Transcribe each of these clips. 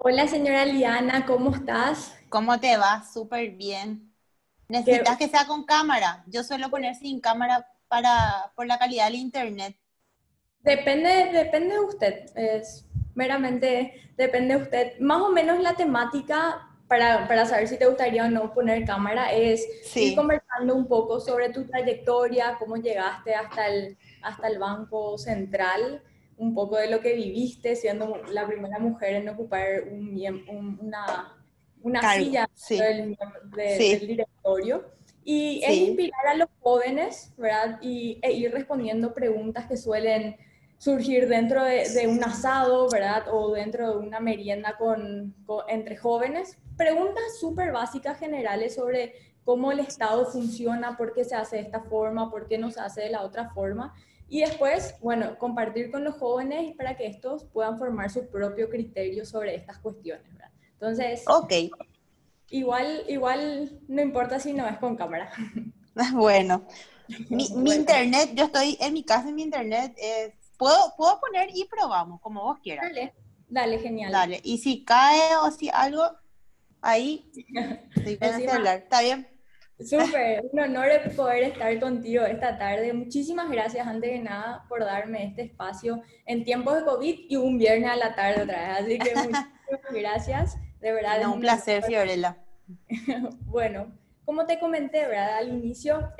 Hola, señora Liana, ¿cómo estás? ¿Cómo te va? Súper bien. Necesitas que sea con cámara. Yo suelo poner sin cámara para, por la calidad del internet. Depende, depende de usted. Es meramente depende de usted. Más o menos la temática para, para saber si te gustaría o no poner cámara es ir conversando un poco sobre tu trayectoria, cómo llegaste hasta el, hasta el Banco Central un poco de lo que viviste siendo la primera mujer en ocupar un, una, una silla del, directorio. Y es inspirar a los jóvenes, ¿verdad? Y, e ir respondiendo preguntas que suelen surgir dentro de, un asado, ¿verdad? O dentro de una merienda con, entre jóvenes. Preguntas súper básicas generales sobre cómo el Estado funciona, por qué se hace de esta forma, por qué no se hace de la otra forma. Y después, bueno, compartir con los jóvenes para que estos puedan formar su propio criterio sobre estas cuestiones, ¿verdad? Entonces, okay. igual, igual no importa si no es con cámara. Bueno, mi, mi internet, yo estoy en mi casa, en mi internet, ¿puedo, puedo poner y probamos, como vos quieras. Dale, dale, genial. Dale, y si cae o si algo, ahí, estoy hablar, ¿está bien? Súper, un honor poder estar contigo esta tarde. Muchísimas gracias, antes de nada, por darme este espacio en tiempos de COVID y un viernes a la tarde otra vez. Así que muchísimas gracias, de verdad. un placer, Fiorella. bueno, como te comenté, ¿verdad? Al inicio,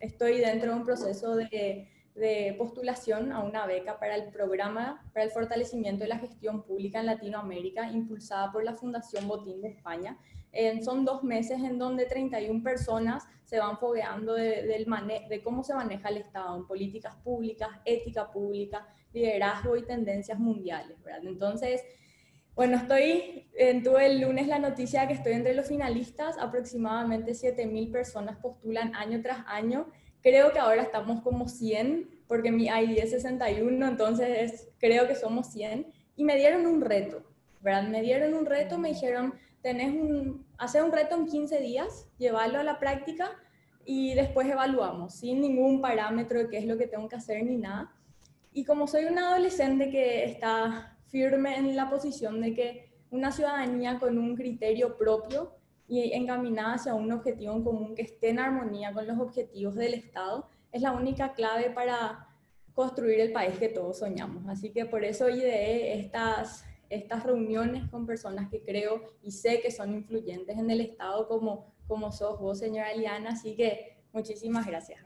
estoy dentro de un proceso de, de postulación a una beca para el programa para el fortalecimiento de la gestión pública en Latinoamérica, impulsada por la Fundación Botín de España son dos meses en donde 31 personas se van fogueando de, del de cómo se maneja el Estado en políticas públicas, ética pública, liderazgo y tendencias mundiales, ¿verdad? Entonces, bueno, estoy, tuve el lunes la noticia de que estoy entre los finalistas, aproximadamente 7.000 personas postulan año tras año, creo que ahora estamos como 100, porque mi ID es 61, entonces creo que somos 100, y me dieron un reto, ¿verdad? Me dieron un reto, me dijeron tenés un, hacer un reto en 15 días, llevarlo a la práctica y después evaluamos, sin ningún parámetro de qué es lo que tengo que hacer ni nada. Y como soy una adolescente que está firme en la posición de que una ciudadanía con un criterio propio y encaminada hacia un objetivo en común que esté en armonía con los objetivos del Estado, es la única clave para construir el país que todos soñamos. Así que por eso ideé estas estas reuniones con personas que creo y sé que son influyentes en el Estado como, como sos vos, señora Liana. Así que muchísimas gracias.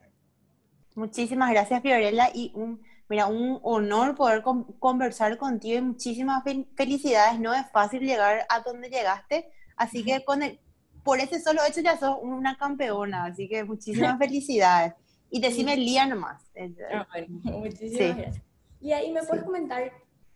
Muchísimas gracias, Fiorella. Y un, mira, un honor poder conversar contigo y muchísimas felicidades. No es fácil llegar a donde llegaste. Así que con el, por ese solo hecho ya sos una campeona. Así que muchísimas felicidades. Y decime Lía nomás. Ah, muchísimas gracias. Y ahí me puedes comentar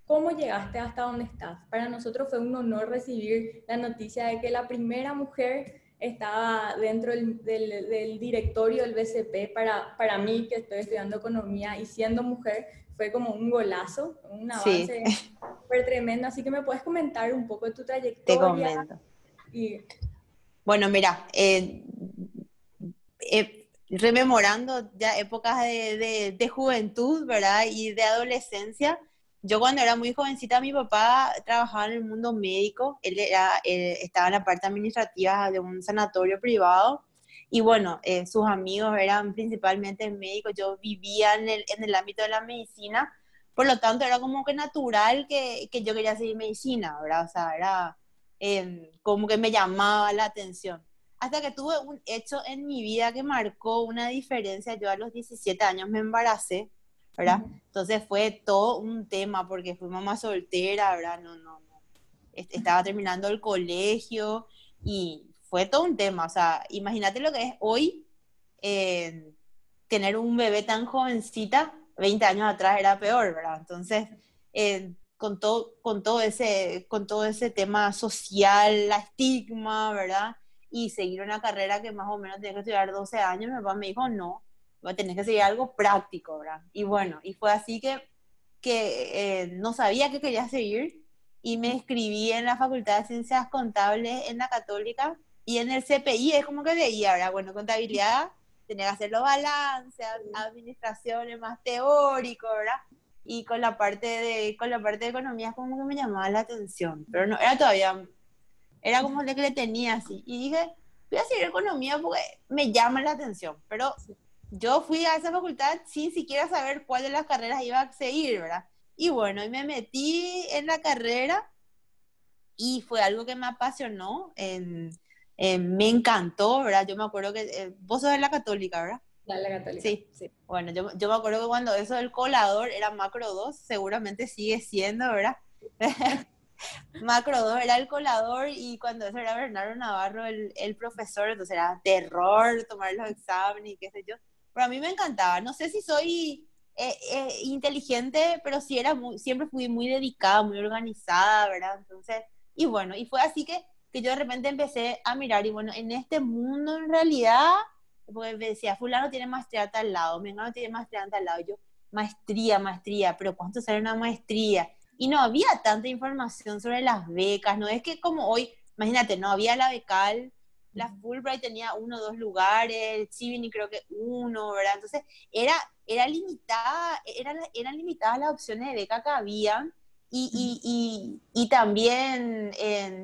¿Cómo llegaste hasta donde estás? Para nosotros fue un honor recibir la noticia de que la primera mujer estaba dentro del, del, directorio del BCP. Para, para mí, que estoy estudiando economía y siendo mujer, fue como un golazo, un avance súper tremendo. Así que me puedes comentar un poco de tu trayectoria. Te comento. Y... Bueno, mira, eh, eh, rememorando ya épocas de, de, de, juventud, ¿verdad? Y de adolescencia, yo cuando era muy jovencita, mi papá trabajaba en el mundo médico, él, era, estaba en la parte administrativa de un sanatorio privado. Y bueno, eh, sus amigos eran principalmente médicos, yo vivía en el, en el ámbito de la medicina, por lo tanto era como que natural que, que yo quería seguir medicina, ¿verdad? O sea, era em, como que me llamaba la atención. Hasta que tuve un hecho en mi vida que marcó una diferencia, yo a los 17 años me embaracé, ¿verdad? Entonces fue todo un tema porque fui mamá soltera, ¿verdad? No, no, no. Estaba terminando el colegio y fue todo un tema. O sea, imagínate lo que es hoy eh, tener un bebé tan jovencita, 20 años atrás era peor, ¿verdad? Entonces, eh, con, todo, con, todo ese, con todo ese tema social, la estigma, ¿verdad? Y seguir una carrera que más o menos tenía que estudiar 12 años, mi papá me dijo, no, tenés que seguir algo práctico, ¿verdad? Y bueno, y fue así que, que eh, no sabía que quería seguir y me inscribí en la Facultad de Ciencias Contables en la Católica y en el CPI es como que veía, ¿verdad? Bueno, contabilidad, tenía que hacer los balances, administración es más teórico, ¿verdad? y con la parte de, con la parte de economía como que me llamaba la atención, pero no, era todavía, era como de que le tenía así, y dije, voy a seguir economía porque me llama la atención, pero yo fui a esa facultad sin siquiera saber cuál de las carreras iba a seguir, ¿verdad? Y bueno, y me metí en la carrera y fue algo que me apasionó, me encantó, ¿verdad? Yo me acuerdo que eh, vos sos de la católica, ¿verdad? La, católica. Sí. sí. Bueno, yo, yo, me acuerdo que cuando eso del colador era macro 2, seguramente sigue siendo, ¿verdad? macro 2 era el colador y cuando eso era Bernardo Navarro el, el profesor, entonces era terror tomar los exámenes y qué sé yo. Pero a mí me encantaba. No sé si soy eh, eh, inteligente, pero sí era muy, siempre fui muy dedicada, muy organizada, ¿verdad? Entonces, y bueno, y fue así que, que yo de repente empecé a mirar y bueno, en este mundo en realidad, porque decía, fulano tiene maestría a tal lado, no tiene maestría a tal lado, yo, maestría, maestría, pero ¿cuánto sale una maestría? Y no había tanta información sobre las becas, no es que como hoy, imagínate, no había la becal, la Fulbright tenía uno o dos lugares, Chivini creo que uno, ¿verdad? Entonces, era, era limitada, era, eran limitadas las opciones de beca que había y, y, y, también,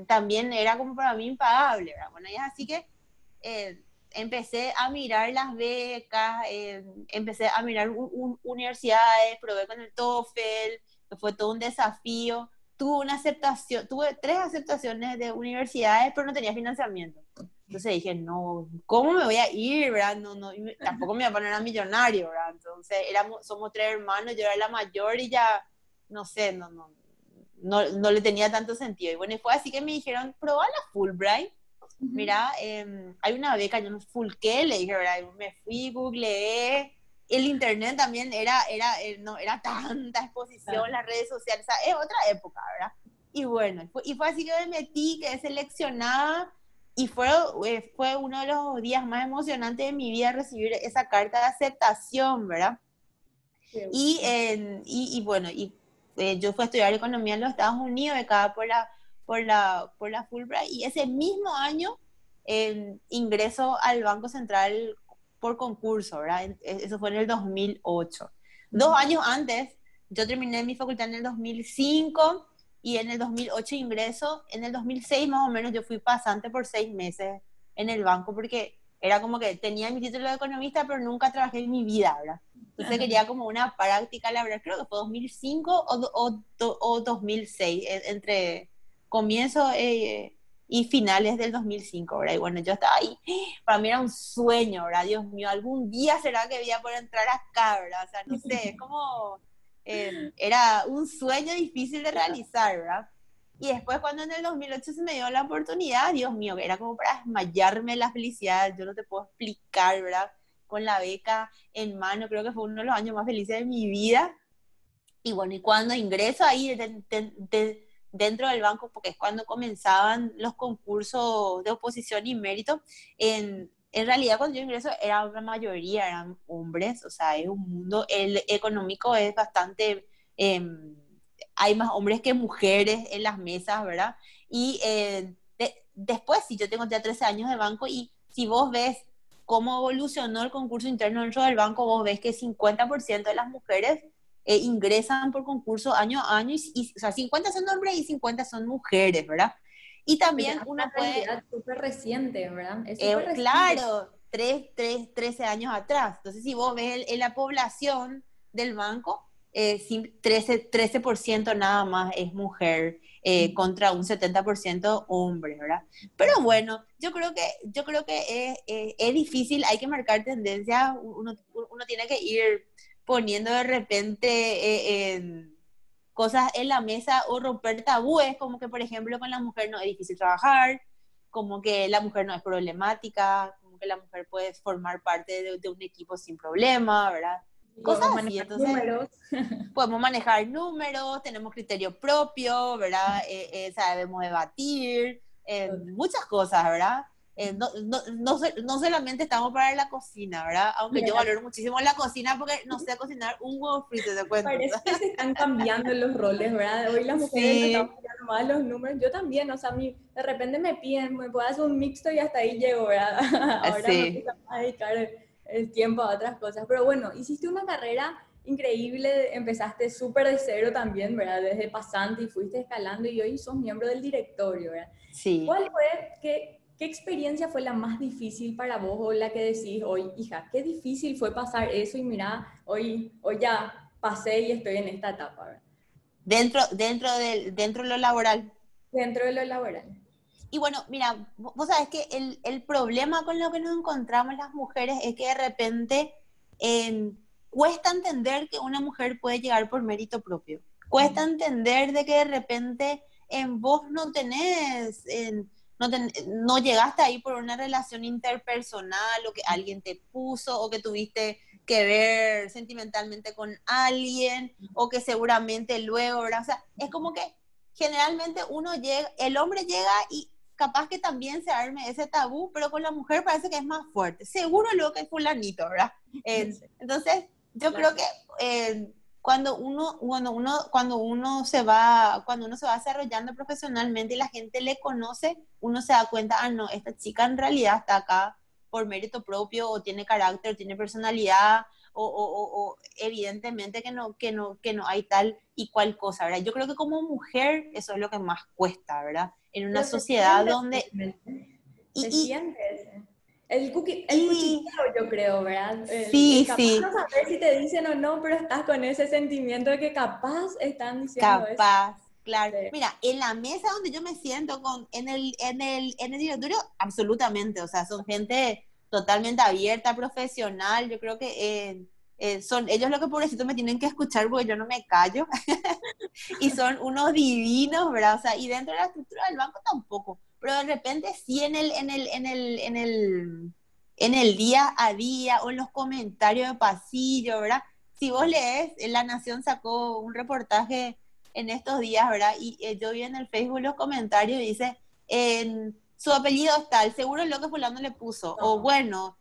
también era como para mí impagable, ¿verdad? Bueno, y así que eh, empecé a mirar las becas, eh, empecé a mirar universidades, probé con el TOEFL, que fue todo un desafío. Tuve una aceptación, tuve tres aceptaciones de universidades, pero no tenía financiamiento. Entonces dije, no, ¿cómo me voy a ir, verdad? No, no, tampoco me iba a poner a millonario, ¿verdad? Entonces, éramos, somos tres hermanos, yo era la mayor y ya, no sé, no, no, no, no le tenía tanto sentido. Y bueno, y fue así que me dijeron, probá la Fulbright. Mira, em, hay una beca, yo no Fulqué, le dije, ¿verdad? Me fui, googleé, el internet también era, era, eh, no, era tanta exposición, las redes sociales, o sea, es otra época, ¿verdad? Y bueno, y fue así que me metí, quedé seleccionada y fue, eh, fue uno de los días más emocionantes de mi vida recibir esa carta de aceptación, ¿verdad? Y, y, bueno, y eh, yo fui a estudiar economía en los Estados Unidos, becada por la, por la, por la Fulbright, y ese mismo año ingreso al Banco Central por concurso, ¿verdad? E, eso fue en el 2008. Dos años antes, yo terminé mi facultad en el 2005 y en el 2008 ingreso, en el 2006 más o menos yo fui pasante por seis meses en el banco porque era como que tenía mi título de economista, pero nunca trabajé en mi vida, ¿verdad? Entonces quería como una práctica, la verdad, creo que fue 2005 o, o, o 2006, e, entre comienzo eh, y finales del 2005, ¿verdad? Y bueno, yo estaba ahí, para mí era un sueño, ¿verdad? Dios mío, algún día será que voy a poder entrar acá, ¿verdad? O sea, no sé, como Em, era un sueño difícil de realizar, ¿verdad? Y después cuando en el 2008 se me dio la oportunidad, Dios mío, era como para desmayarme la felicidad, yo no te puedo explicar, ¿verdad? Con la beca en mano, creo que fue uno de los años más felices de mi vida. Y bueno, y cuando ingreso ahí dentro del banco, porque es cuando comenzaban los concursos de oposición y mérito, en, en realidad cuando yo ingreso era una mayoría, eran hombres, o sea, es un mundo, el económico es bastante, em, hay más hombres que mujeres en las mesas, ¿verdad? Y eh, después, si yo tengo ya 13 años de banco y si vos ves cómo evolucionó el concurso interno dentro del banco, vos ves que 50% de las mujeres eh, ingresan por concurso año a año, y, o sea, 50 son hombres y 50 son mujeres, ¿verdad? Y también una puede... súper reciente, ¿verdad? Es eh, Claro, 3, 3, 13 años atrás. Entonces, si vos ves en la población del banco, eh, 13, 13% nada más es mujer eh, contra un 70% hombre, ¿verdad? Pero bueno, yo creo que, yo creo que es, es difícil, hay que marcar tendencia, uno, uno, tiene que ir poniendo de repente... Eh, en cosas en la mesa o romper tabúes, como que por ejemplo con la mujer no es difícil trabajar, como que la mujer no es problemática, como que la mujer puede formar parte de, un equipo sin problema, ¿verdad? Cosas así, entonces números. podemos manejar números, tenemos criterio propio, ¿verdad? Eh, eh, sabemos debatir, eh, muchas cosas, ¿verdad? Eh, no, no, no, solamente estamos para la cocina, ¿verdad? Aunque yo valoro muchísimo la cocina porque no sé cocinar un huevo frito, de cuento. Parece que se están cambiando los roles, ¿verdad? Hoy las mujeres sí. estamos mirando más los números. Yo también, o sea, a mí de repente me piden, me puedo hacer un mixto y hasta ahí llego, ¿verdad? Ahora sí. me a dedicar el, tiempo a otras cosas. Pero bueno, hiciste una carrera increíble, empezaste súper de cero también, ¿verdad? Desde pasante y fuiste escalando y hoy sos miembro del directorio, ¿verdad? Sí. ¿Cuál fue, qué, qué experiencia fue la más difícil para vos o la que decís hoy, hija, qué difícil fue pasar eso y mira, hoy, hoy ya pasé y estoy en esta etapa, ¿verdad? Dentro, dentro, de, dentro de lo laboral. Dentro de lo laboral. Y bueno, mira, vos sabés que el, el problema con lo que nos encontramos las mujeres es que de repente eh, cuesta entender que una mujer puede llegar por mérito propio. Cuesta entender de que de repente en vos no tenés, no, no, llegaste ahí por una relación interpersonal o que alguien te puso o que tuviste que ver sentimentalmente con alguien o que seguramente luego, ¿verdad? O sea, es como que generalmente uno llega, el hombre llega y capaz que también se arme ese tabú, pero con la mujer parece que es más fuerte. Seguro lo que es fulanito, ¿verdad? Eh, entonces, yo creo que eh, cuando uno, cuando uno, cuando uno se va, cuando uno se va desarrollando profesionalmente y la gente le conoce, uno se da cuenta, ah, no, esta chica en realidad está acá por mérito propio, o tiene carácter, tiene personalidad, o, o, o, evidentemente que no, que, no, que no hay tal y cual cosa, ¿verdad? Yo creo que como mujer eso es lo que más cuesta, ¿verdad? En una sociedad donde... Y, y, el, cookie, el cuchilleo, yo creo, ¿verdad? sí, sí. No saber si te dicen o no, pero estás con ese sentimiento de que capaz están diciendo Capaz. Claro. Mira, en la mesa donde yo me siento con, en el, en el, en el directorio, absolutamente, o sea, son gente totalmente abierta, profesional, yo creo que eh, eh, son ellos lo que pobrecito me tienen que escuchar porque yo no me callo, y son unos divinos, ¿verdad? O sea, y dentro de la estructura del banco tampoco, pero de repente sí en el, en el, en el, en el, en el día a día o en los comentarios de pasillo, ¿verdad? Si vos lees, La Nación sacó un reportaje en estos días, ¿verdad? Y eh, yo vi en el Facebook los comentarios y dice, en, su apellido es tal, seguro lo que fulano le puso, o bueno,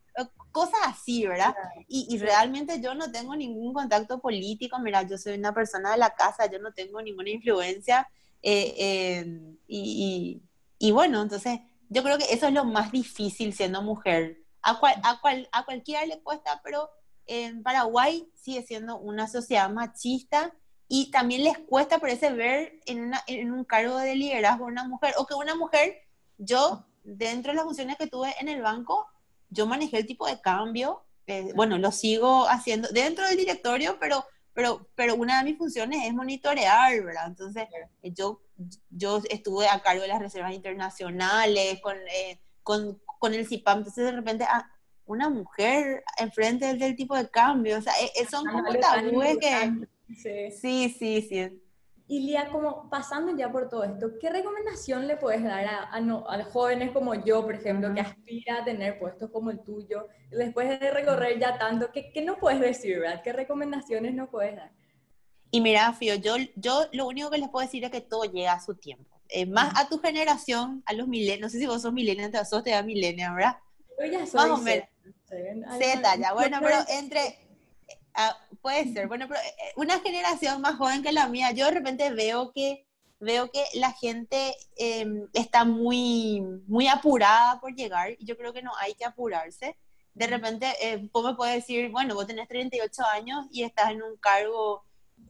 cosas así, ¿verdad? Y, realmente yo no tengo ningún contacto político, mira, yo soy una persona de la casa, yo no tengo ninguna influencia, eh, y, bueno, entonces yo creo que eso es lo más difícil siendo mujer. A, cual, a, cual, a cualquiera le cuesta, pero en Paraguay sigue siendo una sociedad machista y también les cuesta, parece, ver en, en un cargo de liderazgo una mujer, o que una mujer, yo, dentro de las funciones que tuve en el banco, yo manejé el tipo de cambio, eh, bueno, lo sigo haciendo dentro del directorio, pero, pero, pero una de mis funciones es monitorear, ¿verdad? Entonces, yo, yo estuve a cargo de las reservas internacionales, con, eh, con, con el CIPAM, entonces de repente, ah, una mujer enfrente del, tipo de cambio, o sea, e, son como tabúes que... Sí, sí, sí. sí. Y Lía, como pasando ya por todo esto, ¿qué recomendación le puedes dar a, a, jóvenes como yo, por ejemplo, que aspira a tener puestos como el tuyo, después de recorrer ya tanto? ¿Qué, qué no puedes decir, verdad? ¿Qué recomendaciones no puedes dar? Y mira, Fío, yo, yo lo único que les puedo decir es que todo llega a su tiempo. Eh, más a tu generación, a los milenios, no sé si vos sos milenios, sos te da milenios, ¿verdad? Yo ya soy menos. Z, ya, bueno, pero entre Ah, puede ser, bueno, pero eh, una generación más joven que la mía, yo de repente veo que veo que la gente em, está muy, muy apurada por llegar y yo creo que no hay que apurarse. De repente, eh, vos me puedes decir, bueno, vos tenés 38 años y estás en un cargo,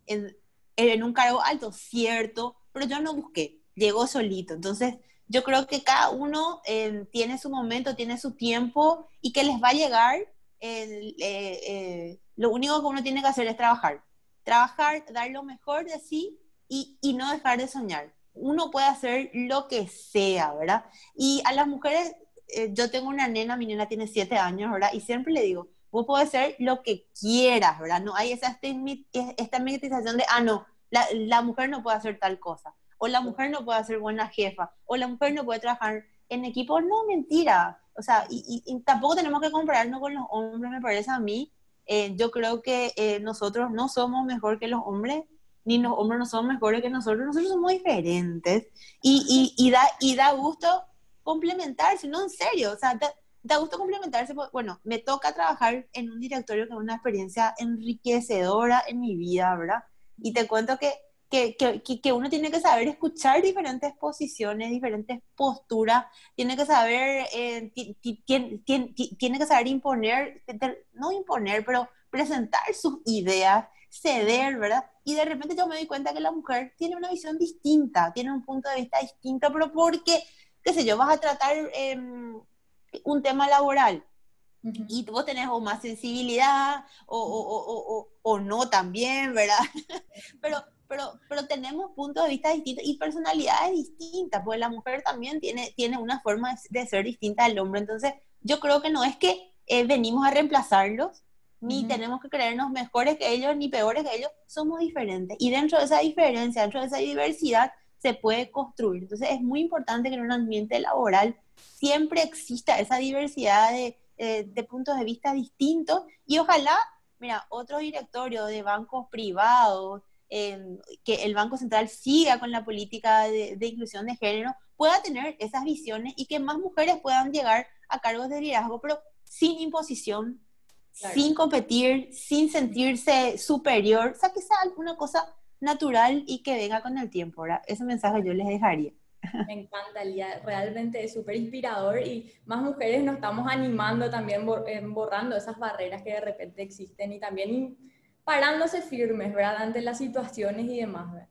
en, en un cargo alto, cierto, pero yo no busqué, llegó solito. Entonces, yo creo que cada uno em, tiene su momento, tiene su tiempo y que les va a llegar el, eh, eh lo único que uno tiene que hacer es trabajar. Trabajar, dar lo mejor de sí y, y no dejar de soñar. Uno puede hacer lo que sea, ¿verdad? Y a las mujeres, eh, yo tengo una nena, mi nena tiene siete años, ¿verdad? Y siempre le digo, vos podés hacer lo que quieras, ¿verdad? No hay esa estigmatización de, ah, no, la, la, mujer no puede hacer tal cosa, o la mujer no puede ser buena jefa, o la mujer no puede trabajar en equipo. No, mentira. O sea, y, y, y tampoco tenemos que compararnos con los hombres, me parece a mí, eh, yo creo que eh, nosotros no somos mejor que los hombres, ni los hombres no son mejores que nosotros, nosotros somos diferentes y, y, y, da, y da gusto complementarse, no en serio, o sea, da, gusto complementarse, bueno, me toca trabajar en un directorio que es una experiencia enriquecedora en mi vida, ¿verdad? Y te cuento que que, que, uno tiene que saber escuchar diferentes posiciones, diferentes posturas, tiene que saber, eh, tiene, que saber imponer, no imponer, pero presentar sus ideas ceder, ¿verdad? Y de repente yo me doy cuenta que la mujer tiene una visión distinta, tiene un punto de vista distinto, pero porque, qué sé yo, vas a tratar em, un tema laboral y vos tenés o más sensibilidad o, o, o, o no también, ¿verdad? pero, pero, pero tenemos puntos de vista distintos y personalidades distintas, porque la mujer también tiene, tiene una forma de ser distinta al hombre. Entonces, yo creo que no es que eh, venimos a reemplazarlos, ni tenemos que creernos mejores que ellos, ni peores que ellos, somos diferentes. Y dentro de esa diferencia, dentro de esa diversidad, se puede construir. Entonces, es muy importante que en un ambiente laboral siempre exista esa diversidad de eh, de puntos de vista distintos y ojalá, mira, otro directorio de bancos privados, em, que el Banco Central siga con la política de, inclusión de género, pueda tener esas visiones y que más mujeres puedan llegar a cargos de liderazgo, pero sin imposición, sin competir, sin sentirse superior, o sea, que sea alguna cosa natural y que venga con el tiempo, ¿verdad? Ese mensaje yo les dejaría. Me encanta, realmente es súper inspirador y más mujeres nos estamos animando también, eh, borrando esas barreras que de repente existen y también parándose firmes, ¿verdad? Ante las situaciones y demás.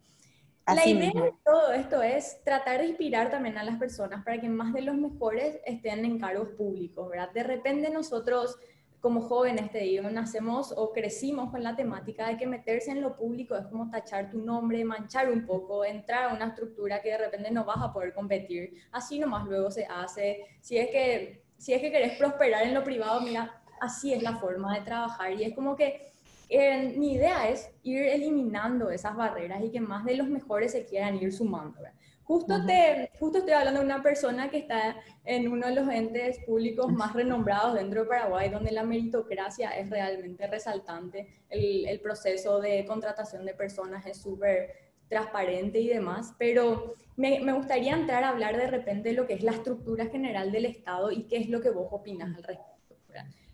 la idea de todo esto es tratar de inspirar también a las personas para que más de los mejores estén en cargos públicos, ¿verdad? De repente nosotros como jóvenes, te digo, nacemos o crecimos con la temática de que meterse en lo público es como tachar tu nombre, manchar un poco, entrar a una estructura que de repente no vas a poder competir. Así nomás luego se hace. Si es que, si es que querés prosperar en lo privado, mira, así es la forma de trabajar. Y es como que eh, mi idea es ir eliminando esas barreras y que más de los mejores se quieran ir sumando. Justo, te, justo estoy hablando de una persona que está en uno de los entes públicos más renombrados dentro de Paraguay, donde la meritocracia es realmente resaltante, el, el proceso de contratación de personas es súper transparente y demás, pero me, me, gustaría entrar a hablar de repente de lo que es la estructura general del Estado y qué es lo que vos opinas al respecto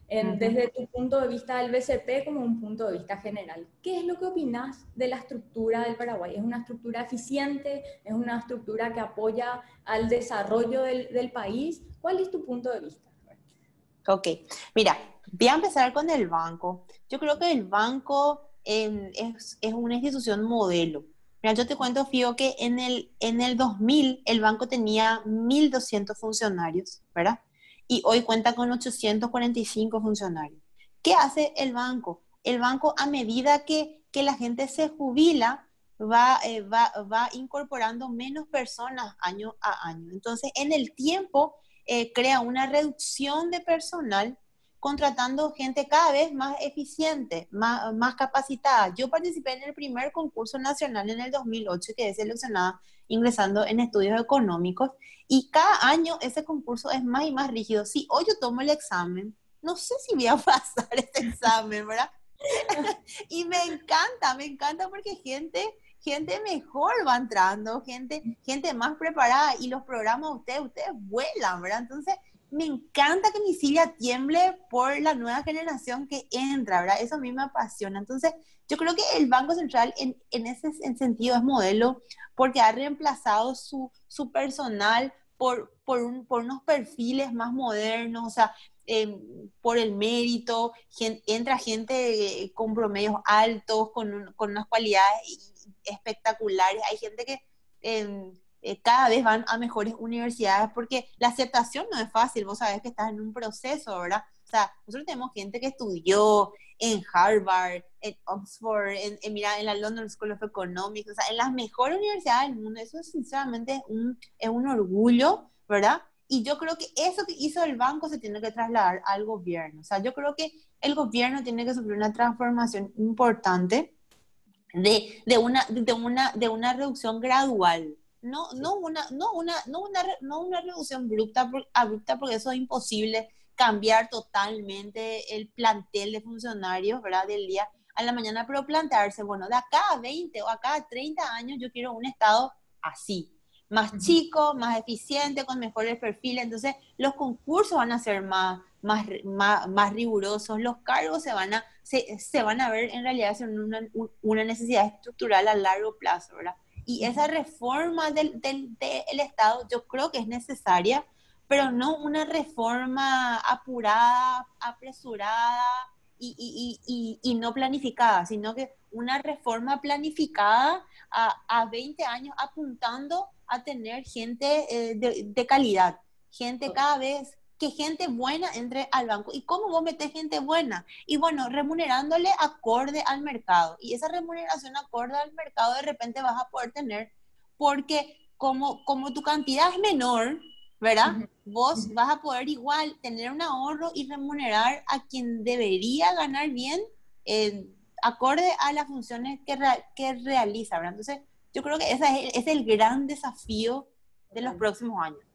desde tu punto de vista del BCP como un punto de vista general. ¿Qué es lo que opinas de la estructura del Paraguay? ¿Es una estructura eficiente? ¿Es una estructura que apoya al desarrollo del, del país? ¿Cuál es tu punto de vista? Ok, mira, voy a empezar con el banco. Yo creo que el banco em, es, es, una institución modelo. Mira, yo te cuento, Fío, que en el, en el 2000 el banco tenía 1.200 funcionarios, ¿verdad? Y hoy cuenta con 845 funcionarios. ¿Qué hace el banco? El banco a medida que, que la gente se jubila, va, eh, va, va, incorporando menos personas año a año. Entonces, en el tiempo, eh, crea una reducción de personal contratando gente cada vez más eficiente, más, más capacitada. Yo participé en el primer concurso nacional en el 2008, que es seleccionada ingresando en estudios económicos, y cada año ese concurso es más y más rígido. Si hoy yo tomo el examen, no sé si voy a pasar este examen, ¿verdad? y me encanta, me encanta porque gente gente mejor va entrando, gente, gente más preparada y los programas ustedes, ustedes vuelan, ¿verdad? Entonces, me encanta que mi silla tiemble por la nueva generación que entra, ¿verdad? Eso a mí me apasiona. Entonces, yo creo que el Banco Central en, en ese sentido es modelo porque ha reemplazado su, su personal por, por, un, por, unos perfiles más modernos, o sea, em, por el mérito, entra gente con promedios altos, con, con unas cualidades espectaculares. Hay gente que... Em, eh, cada vez van a mejores universidades porque la aceptación no es fácil, vos sabés que estás en un proceso, ¿verdad? O sea, nosotros tenemos gente que estudió en Harvard, en Oxford, en, mira, en la London School of Economics, o sea, en las mejores universidades del mundo. Eso sinceramente es un, es un orgullo, ¿verdad? Y yo creo que eso que hizo el banco se tiene que trasladar al gobierno. O sea, yo creo que el gobierno tiene que sufrir una transformación importante de, de, una, de, una, de una reducción gradual no, no, una, no, una, no, una, no una reducción abrupta, abrupta, porque eso es imposible, cambiar totalmente el plantel de funcionarios, ¿verdad? Del día a la mañana, pero plantearse, bueno, de acá a 20 o acá a 30 años yo quiero un Estado así, más chico, más eficiente, con mejores perfiles. Entonces, los concursos van a ser más, más, más, rigurosos, los cargos se van a, se, se van a ver en realidad son una, una necesidad estructural a largo plazo, ¿verdad? Y esa reforma del, del, del, Estado yo creo que es necesaria, pero no una reforma apurada, apresurada, y, no planificada, sino que una reforma planificada a, a 20 años apuntando a tener gente eh, de, calidad, gente cada vez, que gente buena entre al banco. ¿Y cómo vos metes gente buena? Y bueno, remunerándole acorde al mercado. Y esa remuneración acorde al mercado de repente vas a poder tener, porque como, como tu cantidad es menor, ¿verdad? Vos vas a poder igual tener un ahorro y remunerar a quien debería ganar bien eh, acorde a las funciones que, que realiza, ¿verdad? Entonces, yo creo que ese es, es el gran desafío de los próximos años.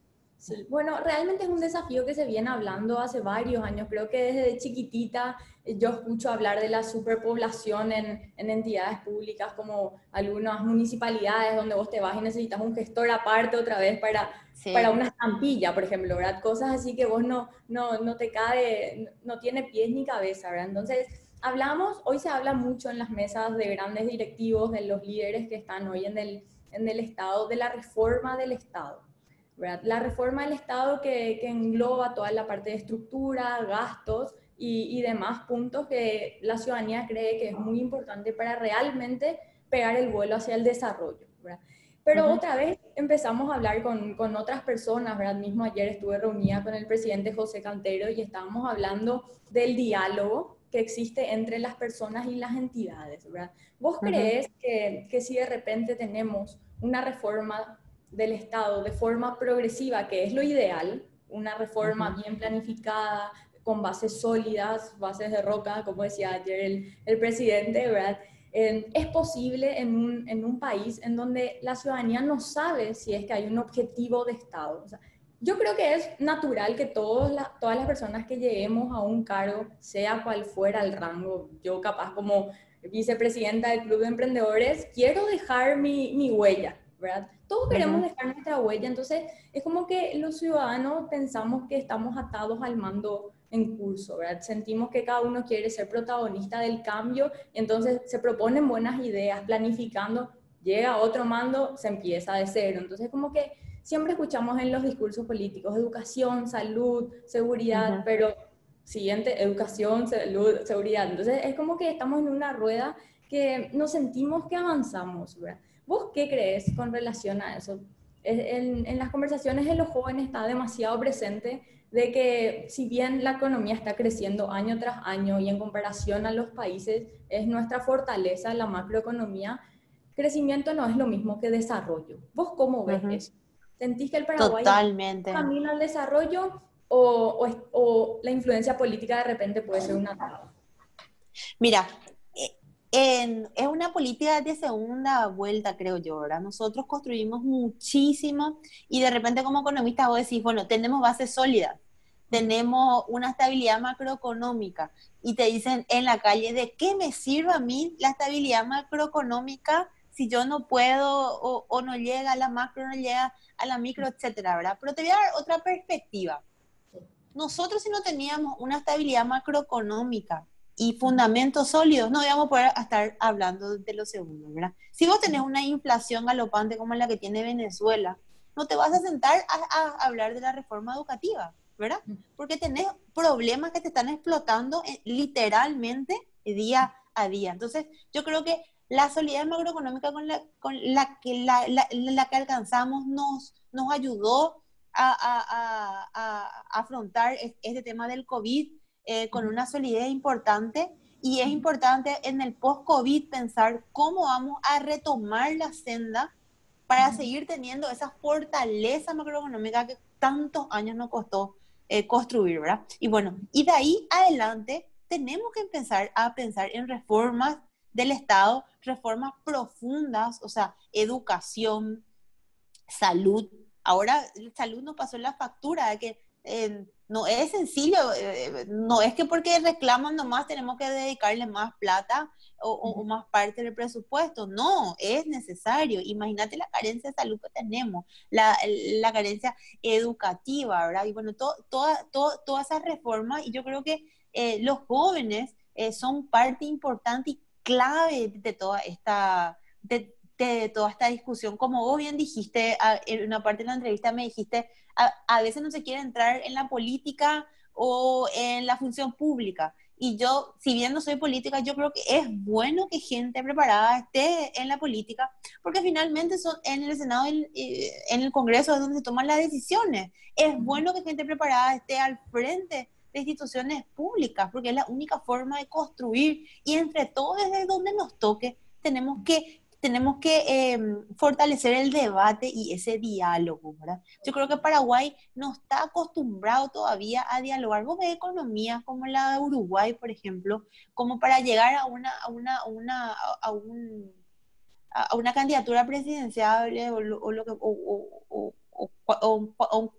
Sí, bueno, realmente es un desafío que se viene hablando hace varios años. Creo que desde chiquitita eh, yo escucho hablar de la superpoblación en, en, entidades públicas como algunas municipalidades donde vos te vas y necesitas un gestor aparte otra vez para, para una estampilla, por ejemplo, ¿verdad? Cosas así que vos no, no, no te cae, no tiene pies ni cabeza, ¿verdad? Entonces, hablamos, hoy se habla mucho en las mesas de grandes directivos, de los líderes que están hoy en el, en el Estado, de la reforma del Estado. ¿Verdad? La reforma del Estado que, que, engloba toda la parte de estructura, gastos y, y, demás puntos que la ciudadanía cree que es muy importante para realmente pegar el vuelo hacia el desarrollo. ¿verdad? Pero otra vez empezamos a hablar con, con, otras personas, ¿verdad? Mismo ayer estuve reunida con el presidente José Cantero y estábamos hablando del diálogo que existe entre las personas y las entidades, ¿verdad? ¿Vos crees que, que, si de repente tenemos una reforma del Estado de forma progresiva, que es lo ideal, una reforma bien planificada, con bases sólidas, bases de roca, como decía ayer el, el presidente, ¿verdad? es posible en un, en un, país en donde la ciudadanía no sabe si es que hay un objetivo de Estado. O sea, yo creo que es natural que todos todas las personas que lleguemos a un cargo, sea cual fuera el rango, yo capaz como vicepresidenta del Club de Emprendedores, quiero dejar mi, mi huella, ¿verdad? Todos queremos dejar nuestra huella, entonces es como que los ciudadanos pensamos que estamos atados al mando en curso, ¿verdad? Sentimos que cada uno quiere ser protagonista del cambio y entonces se proponen buenas ideas, planificando, llega otro mando, se empieza de cero, entonces como que siempre escuchamos en los discursos políticos educación, salud, seguridad, pero siguiente, educación, salud, seguridad. Entonces es como que estamos en una rueda que nos sentimos que avanzamos, ¿verdad? ¿Vos qué crees con relación a eso? En, en, las conversaciones de los jóvenes está demasiado presente de que si bien la economía está creciendo año tras año y en comparación a los países es nuestra fortaleza la macroeconomía, crecimiento no es lo mismo que desarrollo. ¿Vos cómo ves eso? ¿Sentís que el Paraguay Totalmente. camina al desarrollo o, o, la influencia política de repente puede ser una Mira, eh, es una política de segunda vuelta, creo yo, ¿verdad? Nosotros construimos muchísimo y de repente como economista vos decís, bueno, tenemos bases sólidas, tenemos una estabilidad macroeconómica y te dicen en la calle, ¿de qué me sirve a mí la estabilidad macroeconómica si yo no puedo o, no llega a la macro, no llega a la micro, etcétera, ¿verdad? Pero te voy a dar otra perspectiva. Nosotros si no teníamos una estabilidad macroeconómica y fundamentos sólidos, no íbamos a poder estar hablando de los segundos, ¿verdad? Si vos tenés una inflación galopante como la que tiene Venezuela, no te vas a sentar a, hablar de la reforma educativa, ¿verdad? Porque tenés problemas que te están explotando eh, literalmente día a día. Entonces, yo creo que la solidez macroeconómica con la, con la, que, la, la, que alcanzamos nos, nos ayudó a, a, a, afrontar este tema del COVID eh, con una solidez importante y es importante en el post-COVID pensar cómo vamos a retomar la senda para seguir teniendo esa fortaleza macroeconómica que tantos años nos costó eh, construir, ¿verdad? Y bueno, y de ahí adelante tenemos que empezar a pensar en reformas del Estado, reformas profundas, o sea, educación, salud. Ahora salud nos pasó la factura de que eh, no es sencillo, eh, no es que porque reclaman nomás tenemos que dedicarle más plata o, más parte del presupuesto, no, es necesario. Imagínate la carencia de salud que tenemos, la, la carencia educativa, ¿verdad? Y bueno, to, toda, todas esas reformas, y yo creo que eh, los jóvenes son parte importante y clave de toda esta, de, toda esta discusión. Como vos bien dijiste en una parte de la entrevista, me dijiste, a, veces no se quiere entrar en la política o en la función pública. y yo, si bien no soy política, yo creo que es bueno que gente preparada esté en la política, porque finalmente son en el Senado, en, eh, en el Congreso es donde se toman las decisiones. Es bueno que gente preparada esté al frente de instituciones públicas, porque es la única forma de construir y entre todos desde donde nos toque tenemos que tenemos que em, fortalecer el debate y ese diálogo, ¿verdad? Yo creo que Paraguay no está acostumbrado todavía a dialogar con economías como la de Uruguay, por ejemplo, como para llegar a una, a una, a un, a una candidatura presidencial o, lo que, o, o,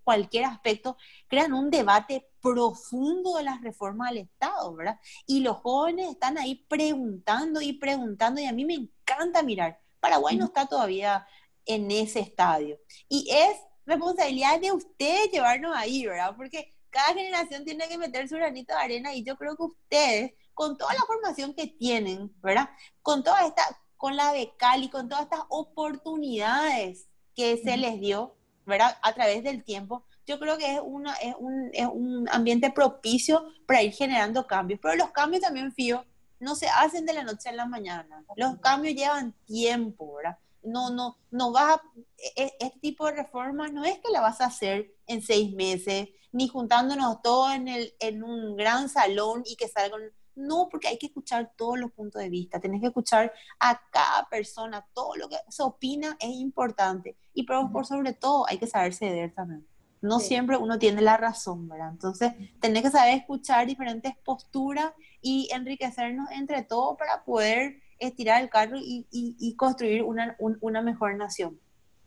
cualquier aspecto, crean un debate profundo de las reformas al Estado, ¿verdad? Y los jóvenes están ahí preguntando y preguntando y a mí me encanta mirar. Paraguay no está todavía en ese estadio. Y es responsabilidad de ustedes llevarnos ahí, ¿verdad? Porque cada generación tiene que meter su granito de arena y yo creo que ustedes, con toda la formación que tienen, ¿verdad? Con toda esta, con la becal y con todas estas oportunidades que se les dio, ¿verdad? A través del tiempo, yo creo que es, una, es, un, es un ambiente propicio para ir generando cambios. Pero los cambios también, Fío, no se hacen de la noche a la mañana. Los cambios llevan tiempo, ¿verdad? No, no, no vas a, e, e, este tipo de reformas no es que la vas a hacer en seis meses, ni juntándonos todos en, el, en un gran salón y que salgan. No, porque hay que escuchar todos los puntos de vista, tenés que escuchar a cada persona, todo lo que se opina es importante. Y por, por sobre todo hay que saber ceder también no siempre uno tiene la razón, ¿verdad? Entonces, tenés que saber escuchar diferentes posturas y enriquecernos entre todos para poder estirar el carro y, construir una, una, mejor nación.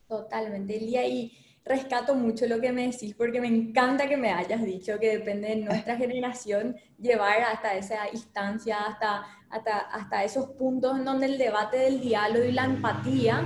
Totalmente, Elia, y rescato mucho lo que me decís porque me encanta que me hayas dicho que depende de nuestra generación llevar hasta esa instancia, hasta, hasta, hasta esos puntos en donde el debate del diálogo y la empatía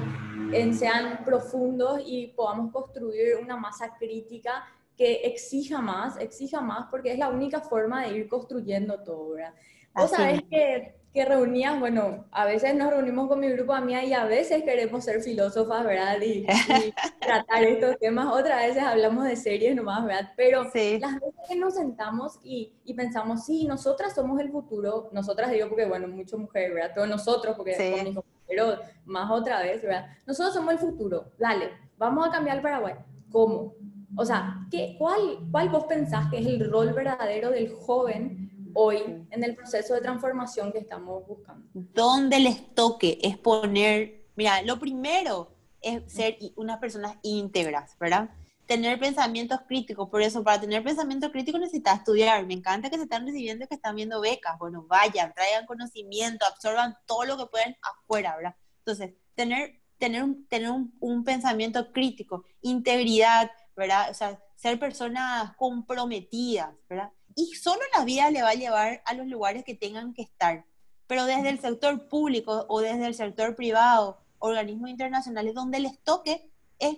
sean profundos y podamos construir una masa crítica que exija más, exija más, porque es la única forma de ir construyendo todo, ¿verdad? Vos sabés que, que reunías, bueno, a veces nos reunimos con mi grupo de amigas y a veces queremos ser filósofas, ¿verdad? Y, tratar estos temas, otras veces hablamos de series nomás, ¿verdad? Pero las veces que nos sentamos y, y, pensamos, sí, nosotras somos el futuro, nosotras digo porque, bueno, muchas mujeres, ¿verdad? Todos nosotros, porque sí pero más otra vez, ¿verdad? Nosotros somos el futuro, dale, vamos a cambiar el Paraguay. ¿Cómo? O sea, ¿qué, cuál, ¿cuál vos pensás que es el rol verdadero del joven hoy en el proceso de transformación que estamos buscando? Donde les toque es poner, mira, lo primero es ser unas personas íntegras, ¿verdad? tener pensamientos críticos. Por eso, para tener pensamientos críticos necesitas estudiar. Me encanta que se están recibiendo, que están viendo becas. Bueno, vayan, traigan conocimiento, absorban todo lo que pueden afuera, ¿verdad? Entonces, tener, tener, un, tener un, pensamiento crítico, integridad, ¿verdad? O sea, ser personas comprometidas, ¿verdad? Y solo la vida le va a llevar a los lugares que tengan que estar. Pero desde el sector público o desde el sector privado, organismos internacionales, donde les toque, es,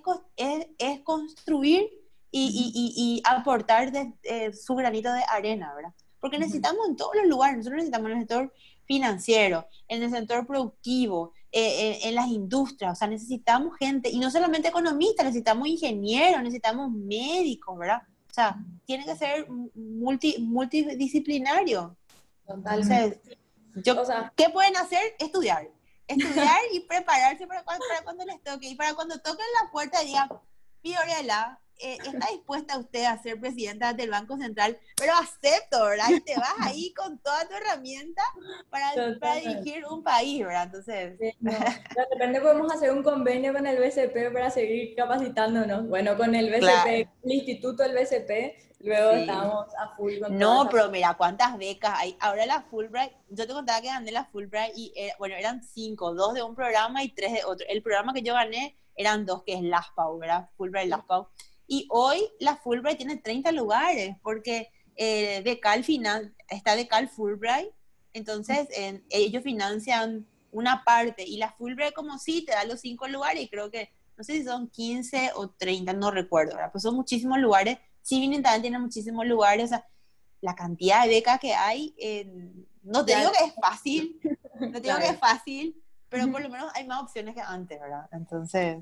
es, construir y, aportar de, eh, su granito de arena, ¿verdad? Porque necesitamos en todos los lugares, nosotros necesitamos en el sector financiero, en el sector productivo, eh, eh, en las industrias, o sea, necesitamos gente, y no solamente economistas, necesitamos ingenieros, necesitamos médicos, ¿verdad? O sea, tiene que ser multi, multidisciplinario. Entonces, yo, ¿qué pueden hacer? Estudiar estudiar y prepararse para cuando, para cuando les toque. Y para cuando toquen la puerta digan, Fiorella, eh, ¿está dispuesta usted a ser presidenta del Banco Central? Pero acepto, ¿verdad? Y te vas ahí con toda tu herramienta para, para dirigir un país, ¿verdad? Entonces... de repente podemos hacer un convenio con el BCP para seguir capacitándonos. Bueno, con el BCP, el Instituto del BCP, Luego estamos a full con No, pero mira, cuántas becas hay. Ahora la Fulbright, yo te contaba que gané la Fulbright y, bueno, eran cinco, dos de un programa y tres de otro. El programa que yo gané eran dos, que es LASPAU, ¿verdad? Fulbright, LASPAU. Y hoy la Fulbright tiene 30 lugares, porque eh, de Cal finan está de Cal Fulbright, entonces ellos financian una parte y la Fulbright como sí te da los cinco lugares y creo que, no sé si son 15 o 30, no recuerdo, ¿verdad? Pues son muchísimos lugares sí vienen también tiene muchísimos lugares, o sea, la cantidad de becas que hay, no te digo que es fácil, no te digo que es fácil, pero por lo menos hay más opciones que antes, ¿verdad? Entonces...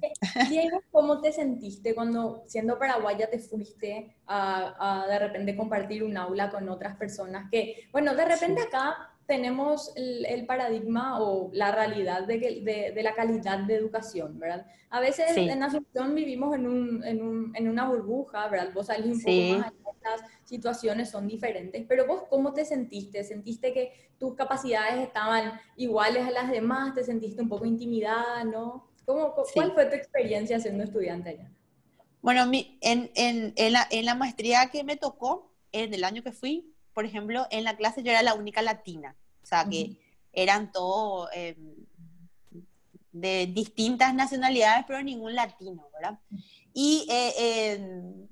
Diego, ¿cómo te sentiste cuando siendo paraguaya te fuiste a, a, de repente compartir un aula con otras personas que, bueno, de repente acá tenemos el, paradigma o la realidad de, de, de, la calidad de educación, ¿verdad? A veces en Asunción vivimos en, un, en, un, en, una burbuja, ¿verdad? Vos salís un poco más las situaciones son diferentes, pero vos cómo te sentiste? ¿Sentiste que tus capacidades estaban iguales a las demás? ¿Te sentiste un poco intimidada, no? ¿Cómo, ¿Cuál fue tu experiencia siendo estudiante allá? Bueno, mi, en, en, en, la, en la maestría que me tocó, en el año que fui, por ejemplo, en la clase yo era la única latina. O sea, que eran todos eh, de distintas nacionalidades, pero ningún latino, ¿verdad? Y eh,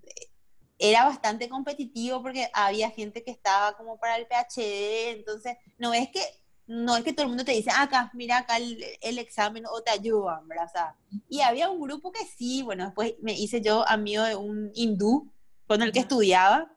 era bastante competitivo porque había gente que estaba como para el PhD, entonces no es que no es que todo el mundo te dice, acá, mira acá el, examen o te ayudan, ¿verdad? O sea, y había un grupo que sí, bueno, después me hice yo amigo de un hindú con el que estudiaba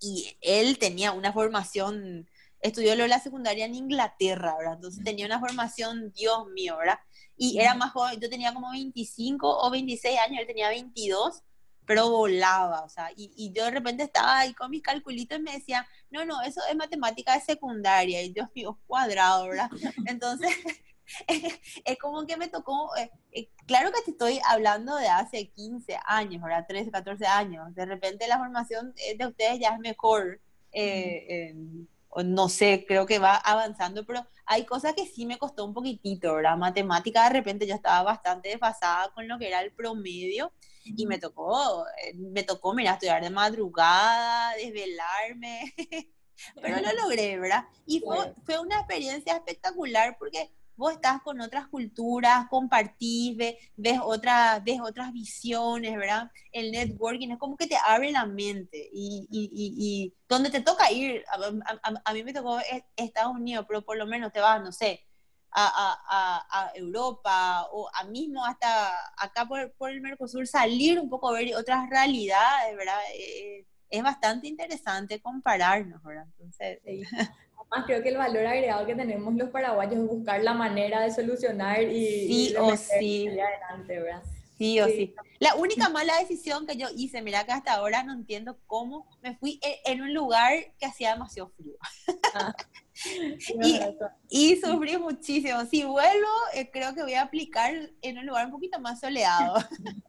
y él tenía una formación estudió la secundaria en Inglaterra, ¿verdad? Entonces tenía una formación, Dios mío, ¿verdad? Y era más joven, yo tenía como 25 o 26 años, él tenía 22, pero volaba, o sea, y, yo de repente estaba ahí con mis calculitos y me decía, no, no, eso es matemática de secundaria, y Dios mío, cuadrado, ¿verdad? Entonces, es como que me tocó, eh, eh, claro que te estoy hablando de hace 15 años, ¿verdad? 13, 14 años, de repente la formación eh, de ustedes ya es mejor. Eh, no sé, creo que va avanzando, pero hay cosas que sí me costó un poquitito, ¿verdad? Matemática de repente yo estaba bastante desfasada con lo que era el promedio y me tocó, eh, me tocó, mira, estudiar de madrugada, desvelarme, pero lo logré, ¿verdad? Y fue, fue una experiencia espectacular porque vos estás con otras culturas, compartís, ves, ves, ves otras visiones, ¿verdad? El networking es como que te abre la mente y, y, y, donde te toca ir, a, mí me tocó Estados Unidos, pero por lo menos te vas, no sé, a, a, Europa o a mismo hasta acá por, por, el Mercosur, salir un poco a ver otras realidades, ¿verdad? Eh, es bastante interesante compararnos, ¿verdad? Entonces... Además, creo que el valor agregado que tenemos los paraguayos es buscar la manera de solucionar y, sí o sí. adelante, ¿verdad? Sí o sí. La única mala decisión que yo hice, mira que hasta ahora no entiendo cómo, me fui en un lugar que hacía demasiado frío. Ah. y, sufrí muchísimo. Si vuelvo, eh, creo que voy a aplicar en un lugar un poquito más soleado.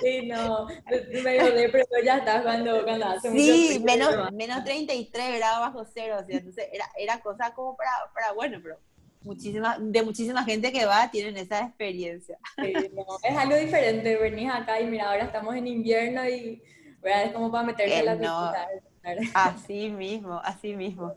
Sí, no, de, pero ya estás cuando, cuando hace Sí, menos, menos 33 grados bajo cero, o sea, entonces era, era cosa como para, para, bueno, pero muchísima, de muchísima gente que va tienen esa experiencia. Sí, no, es algo diferente, venís acá y mira, ahora estamos en invierno y es como para meterse en la no, Así mismo, así mismo.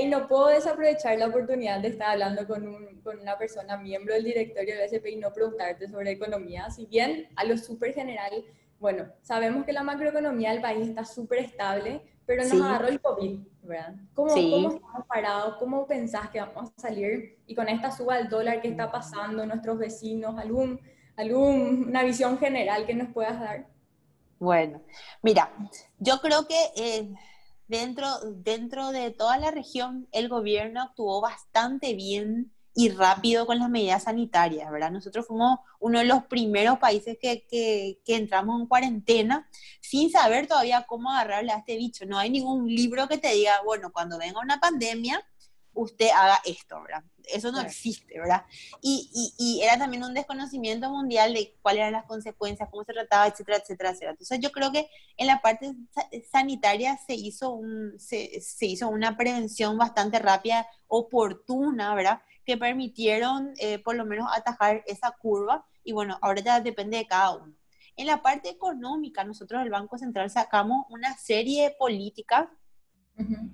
Y no puedo desaprovechar la oportunidad de estar hablando con, un, con una persona, miembro del directorio del SP y no preguntarte sobre economía. Si bien a lo súper general, bueno, sabemos que la macroeconomía del país está súper estable, pero nos agarró el COVID, ¿verdad? ¿Cómo, ¿Cómo, estamos parados? ¿Cómo pensás que vamos a salir? Y con esta suba del dólar, ¿qué está pasando? ¿Nuestros vecinos? ¿Algún, alguna visión general que nos puedas dar? Bueno, mira, yo creo que... Eh, dentro, dentro de toda la región el gobierno actuó bastante bien y rápido con las medidas sanitarias, ¿verdad? Nosotros fuimos uno de los primeros países que, que, que, entramos en cuarentena sin saber todavía cómo agarrarle a este bicho. No hay ningún libro que te diga, bueno, cuando venga una pandemia, usted haga esto, ¿verdad? Eso no existe, ¿verdad? Y, y, era también un desconocimiento mundial de cuáles eran las consecuencias, cómo se trataba, etcétera, etcétera, etcétera. Entonces yo creo que en la parte sanitaria se hizo, un, se, se hizo una prevención bastante rápida, oportuna, ¿verdad? Que permitieron eh, por lo menos atajar esa curva y bueno, ahora ya depende de cada uno. En la parte económica, nosotros el Banco Central sacamos una serie de políticas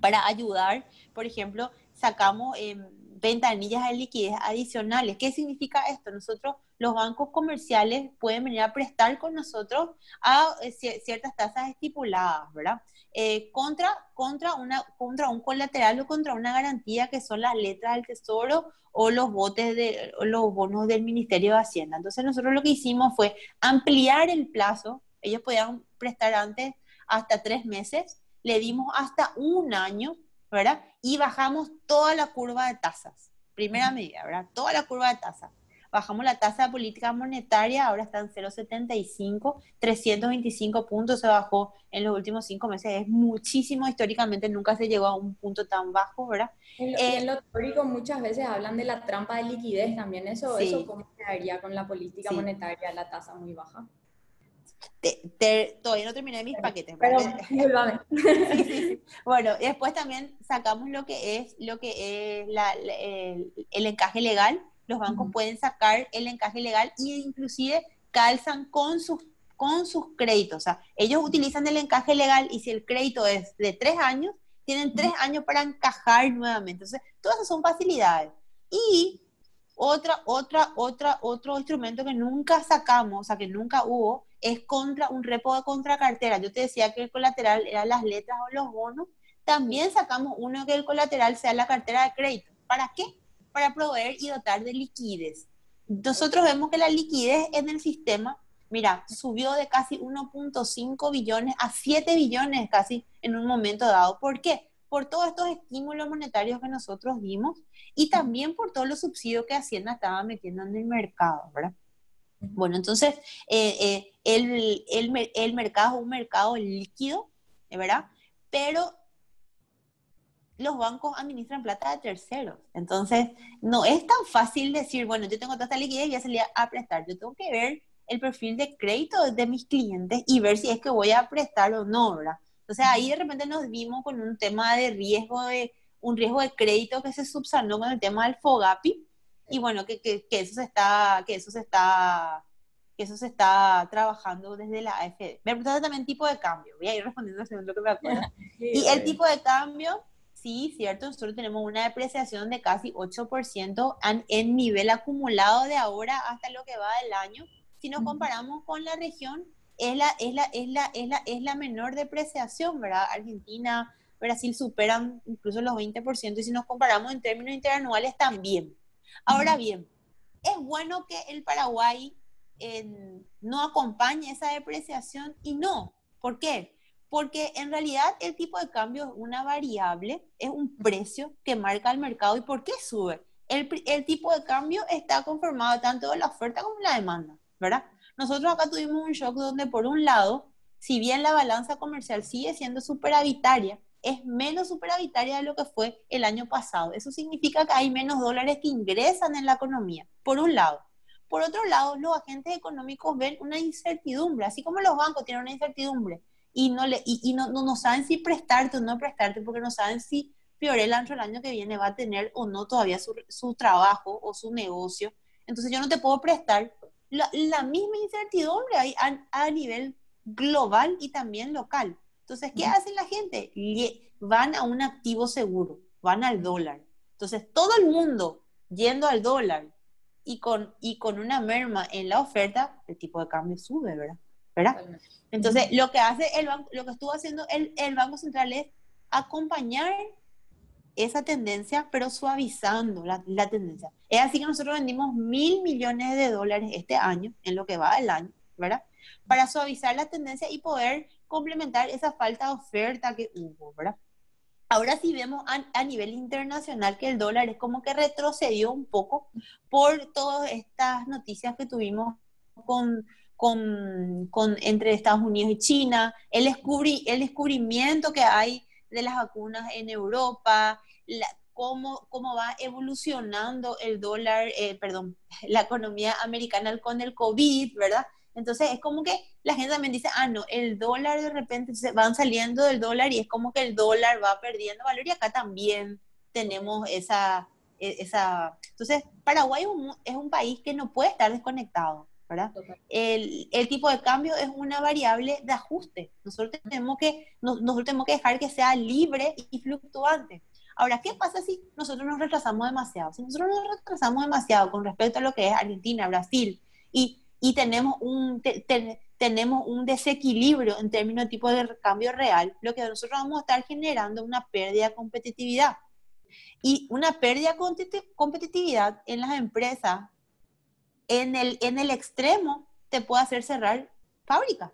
para ayudar, por ejemplo, sacamos eh, ventanillas de liquidez adicionales. ¿Qué significa esto? Nosotros, los bancos comerciales pueden venir a prestar con nosotros a eh, ciertas tasas estipuladas, ¿verdad? Eh, contra, contra, una, contra un colateral o contra una garantía que son las letras del Tesoro o los, botes de, los bonos del Ministerio de Hacienda. Entonces nosotros lo que hicimos fue ampliar el plazo. Ellos podían prestar antes hasta tres meses, le dimos hasta un año ¿verdad? Y bajamos toda la curva de tasas. Primera medida, ¿verdad? Toda la curva de tasa. Bajamos la tasa de política monetaria, ahora está en 0,75, 325 puntos se bajó en los últimos cinco meses. Es muchísimo, históricamente nunca se llegó a un punto tan bajo, ¿verdad? En lo, en lo teórico muchas veces hablan de la trampa de liquidez también, eso, eso cómo quedaría con la política monetaria, la tasa muy baja todavía no terminé mis paquetes. Pero, Bueno, después también sacamos lo que es, lo que es el, encaje legal. Los bancos pueden sacar el encaje legal e inclusive calzan con sus, con sus créditos. O sea, ellos utilizan el encaje legal y si el crédito es de tres años, tienen tres años para encajar nuevamente. Entonces, todas esas son facilidades. Y otra, otra, otra, otro instrumento que nunca sacamos, o sea, que nunca hubo, es contra un repo de contracartera. Yo te decía que el colateral eran las letras o los bonos. También sacamos uno que el colateral sea la cartera de crédito. ¿Para qué? Para proveer y dotar de liquidez. Nosotros vemos que la liquidez en el sistema, mira, subió de casi 1.5 billones a 7 billones casi en un momento dado. ¿Por qué? Por todos estos estímulos monetarios que nosotros dimos y también por todos los subsidios que Hacienda estaba metiendo en el mercado, ¿verdad? Bueno, entonces, eh, eh, el, el, el, mercado es un mercado líquido, ¿verdad? Pero los bancos administran plata de terceros. Entonces, no es tan fácil decir, bueno, yo tengo toda esta liquidez y ya salí a prestar. Yo tengo que ver el perfil de crédito de mis clientes y ver si es que voy a prestar o no, ¿verdad? Entonces, ahí de repente nos vimos con un tema de riesgo de un riesgo de crédito que se subsanó con el tema del FOGAPI y bueno, que, que, que, eso se está, que eso se está, que eso se está trabajando desde la AFD. Me preguntaste también tipo de cambio, voy a ir respondiendo según lo que me acuerdo. y el tipo de cambio, sí, cierto, nosotros tenemos una depreciación de casi 8% en, en nivel acumulado de ahora hasta lo que va del año. Si nos comparamos con la región, es la, es la, es la, es la, es la menor depreciación, ¿verdad? Argentina, Brasil superan incluso los 20% y si nos comparamos en términos interanuales también. Ahora bien, es bueno que el Paraguay no acompañe esa depreciación y no. ¿Por qué? Porque en realidad el tipo de cambio es una variable, es un precio que marca el mercado. ¿Y por qué sube? El, el tipo de cambio está conformado tanto de la oferta como de la demanda, ¿verdad? Nosotros acá tuvimos un shock donde por un lado, si bien la balanza comercial sigue siendo superavitaria, es menos superavitaria de lo que fue el año pasado. Eso significa que hay menos dólares que ingresan en la economía, por un lado. Por otro lado, los agentes económicos ven una incertidumbre, así como los bancos tienen una incertidumbre y no, le, y, no, no, saben si prestarte o no prestarte, porque no saben si Fiorella el año que viene va a tener o no todavía su, su trabajo o su negocio. Entonces yo no te puedo prestar. La, la misma incertidumbre hay a, a nivel global y también local. Entonces, ¿qué hace la gente? Van a un activo seguro, van al dólar. Entonces, todo el mundo yendo al dólar y con, y con una merma en la oferta, el tipo de cambio sube, ¿verdad? ¿verdad? Entonces, lo que hace el banco, lo que estuvo haciendo el, el Banco Central es acompañar esa tendencia, pero suavizando la, la, tendencia. Es así que nosotros vendimos mil millones de dólares este año, en lo que va del año, ¿verdad? Para suavizar la tendencia y poder complementar esa falta de oferta que hubo, ¿verdad? Ahora sí vemos a, nivel internacional que el dólar es como que retrocedió un poco por todas estas noticias que tuvimos con, con, con entre Estados Unidos y China, el, descubri, el descubrimiento que hay de las vacunas en Europa, la, cómo, cómo va evolucionando el dólar, eh, perdón, la economía americana con el COVID, ¿verdad? Entonces es como que la gente también dice, ah, no, el dólar de repente se van saliendo del dólar y es como que el dólar va perdiendo valor y acá también tenemos esa, e, esa... Entonces, Paraguay es un, país que no puede estar desconectado, ¿verdad? El, el, tipo de cambio es una variable de ajuste. Nosotros tenemos, que, nosotros tenemos que dejar que sea libre y fluctuante. Ahora, ¿qué pasa si nosotros nos retrasamos demasiado? Si nosotros nos retrasamos demasiado con respecto a lo que es Argentina, Brasil, y y tenemos un, tenemos un desequilibrio en términos de tipo de cambio real, lo que nosotros vamos a estar generando una pérdida de competitividad. Y una pérdida de competitividad en las empresas, en el, en el extremo, te puede hacer cerrar fábricas.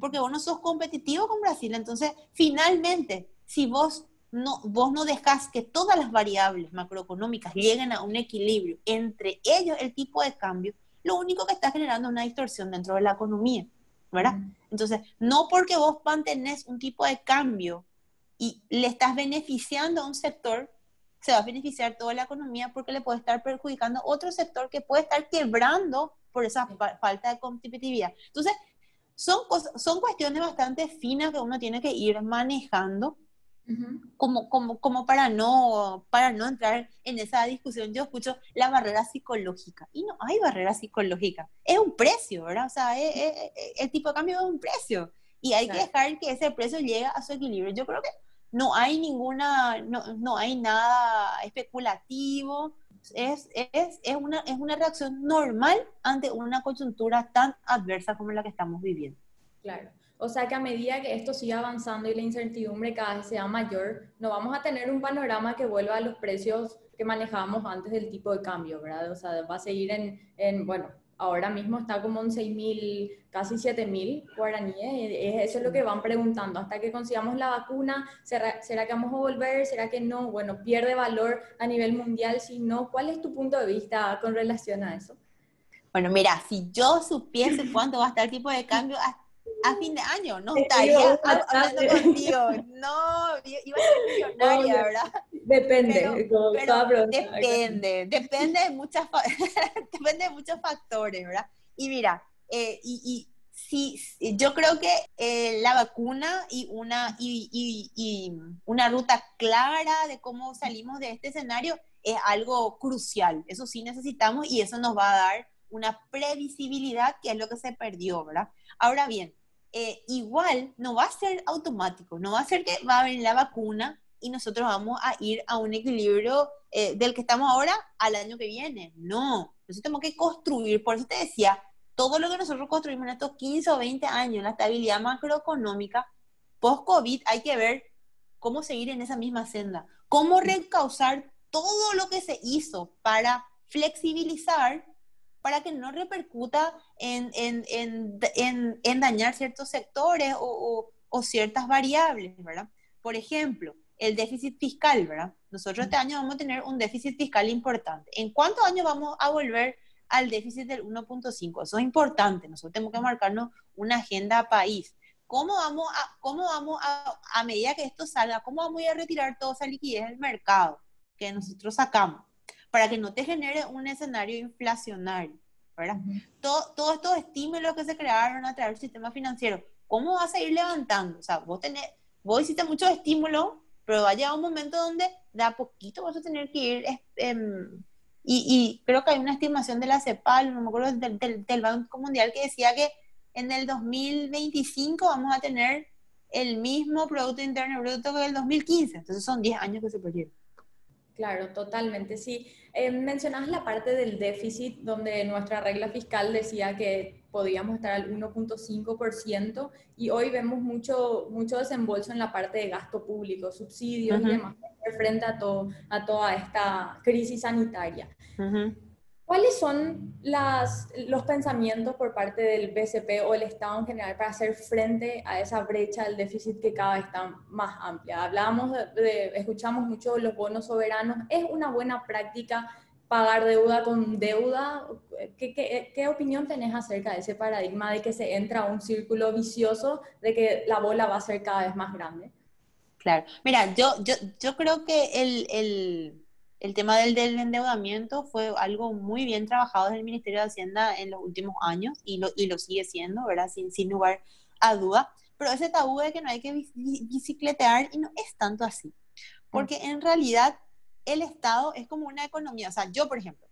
Porque vos no sos competitivo con Brasil. Entonces, finalmente, si vos no, vos no dejas que todas las variables macroeconómicas lleguen a un equilibrio, entre ellos el tipo de cambio, lo único que está generando es una distorsión dentro de la economía, ¿verdad? Entonces, no porque vos mantenés un tipo de cambio y le estás beneficiando a un sector, se va a beneficiar toda la economía porque le puede estar perjudicando otro sector que puede estar quebrando por esa falta de competitividad. Entonces, son, son cuestiones bastante finas que uno tiene que ir manejando como, como, como para, no, para no entrar en esa discusión. Yo escucho la barrera psicológica y no hay barrera psicológica. Es un precio, ¿verdad? O sea, el tipo de cambio es un precio y hay que dejar que ese precio llegue a su equilibrio. Yo creo que no hay ninguna, no, no hay nada especulativo. Es, es, es, una, es una reacción normal ante una coyuntura tan adversa como la que estamos viviendo. Claro. O sea que a medida que esto siga avanzando y la incertidumbre cada vez sea mayor, no vamos a tener un panorama que vuelva a los precios que manejábamos antes del tipo de cambio, ¿verdad? O sea, va a seguir en, en bueno, ahora mismo está como en 6.000, casi 7.000 guaraníes. Eso es lo que van preguntando. Hasta que consigamos la vacuna, ¿será, ¿será, que vamos a volver? ¿Será que no? Bueno, pierde valor a nivel mundial. Si no, ¿cuál es tu punto de vista con relación a eso? Bueno, mira, si yo supiese cuánto va a estar el tipo de cambio, a fin de año, no estaría hablando contigo. No, iba a ser millonaria, ¿verdad? Depende, pero, depende, depende de, muchas, depende de muchos factores, ¿verdad? Y mira, eh, y, y sí, yo creo que eh, la vacuna y una, y, y, y, una ruta clara de cómo salimos de este escenario es algo crucial. Eso sí necesitamos y eso nos va a dar una previsibilidad que es lo que se perdió, ¿verdad? Ahora bien, eh, igual no va a ser automático, no va a ser que va a venir la vacuna y nosotros vamos a ir a un equilibrio eh, del que estamos ahora al año que viene. No, nosotros tenemos que construir, por eso te decía, todo lo que nosotros construimos en estos 15 o 20 años, la estabilidad macroeconómica, post-COVID, hay que ver cómo seguir en esa misma senda, cómo reencauzar todo lo que se hizo para flexibilizar para que no repercuta en, en, en, en dañar ciertos sectores o, o, ciertas variables, ¿verdad? Por ejemplo, el déficit fiscal, ¿verdad? Nosotros este año vamos a tener un déficit fiscal importante. ¿En cuántos años vamos a volver al déficit del 1.5? Eso es importante. Nosotros tenemos que marcarnos una agenda país. ¿Cómo vamos a, cómo vamos a, a medida que esto salga, cómo vamos a ir a retirar toda esa liquidez del mercado que nosotros sacamos? Para que no te genere un escenario inflacionario, ¿verdad? Todos estos estímulos que se crearon a través del sistema financiero, ¿cómo vas a ir levantando? O sea, vos, tenés, vos hiciste muchos estímulos, pero va a llegar un momento donde de a poquito vas a tener que ir... Em, y, y, creo que hay una estimación de la CEPAL, no me acuerdo, del, del, Banco Mundial que decía que en el 2025 vamos a tener el mismo Producto Interno Bruto que el 2015. Entonces son 10 años que se perdieron. Claro, totalmente, sí. Eh, mencionabas la parte del déficit, donde nuestra regla fiscal decía que podíamos estar al 1.5% y hoy vemos mucho, mucho desembolso en la parte de gasto público, subsidios y demás, frente a, todo, a toda esta crisis sanitaria. ¿Cuáles son las, los pensamientos por parte del BCP o el Estado en general para hacer frente a esa brecha del déficit que cada vez está más amplia? Hablábamos de, escuchamos mucho los bonos soberanos. ¿Es una buena práctica pagar deuda con deuda? ¿Qué, qué, qué opinión tenés acerca de ese paradigma de que se entra a un círculo vicioso de que la bola va a ser cada vez más grande? Claro, mira, yo, yo, yo creo que el, el el tema del, endeudamiento fue algo muy bien trabajado desde el Ministerio de Hacienda en los últimos años y lo, y lo sigue siendo, ¿verdad? Sin, sin lugar a duda. Pero ese tabú de que no hay que bicicletear y no es tanto así. Porque en realidad el Estado es como una economía. O sea, yo, por ejemplo,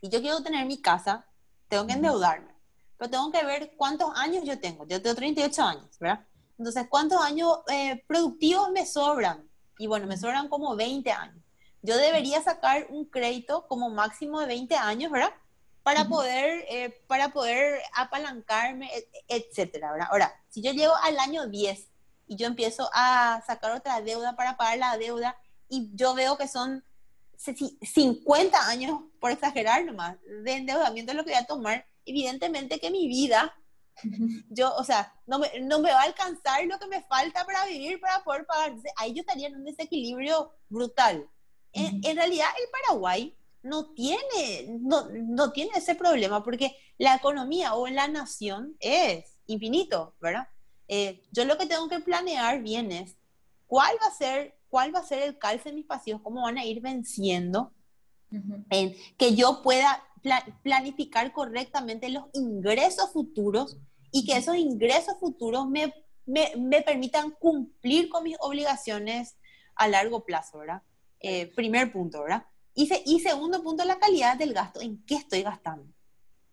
si yo quiero tener mi casa, tengo que endeudarme. Pero tengo que ver cuántos años yo tengo. Yo tengo 38 años, ¿verdad? Entonces, ¿cuántos años eh, productivos me sobran? Y bueno, me sobran como 20 años yo debería sacar un crédito como máximo de 20 años, ¿verdad? Para poder, eh, para poder apalancarme, etcétera, ¿verdad? Ahora, si yo llego al año 10 y yo empiezo a sacar otra deuda para pagar la deuda y yo veo que son 50 años, por exagerar nomás, de endeudamiento lo que voy a tomar, evidentemente que mi vida Yo, o sea, no me, no me va a alcanzar lo que me falta para vivir, para poder pagar. ahí yo estaría en un desequilibrio brutal. En, en, realidad, el Paraguay no tiene, no, no tiene ese problema porque la economía o la nación es infinito, ¿verdad? Eh, yo lo que tengo que planear bien es cuál va a ser, cuál va a ser el calce de mis pasivos, cómo van a ir venciendo, en que yo pueda planificar correctamente los ingresos futuros y que esos ingresos futuros me, me, me permitan cumplir con mis obligaciones a largo plazo, ¿verdad? Eh, primer punto, ¿verdad? Y, y segundo punto, la calidad del gasto, en qué estoy gastando,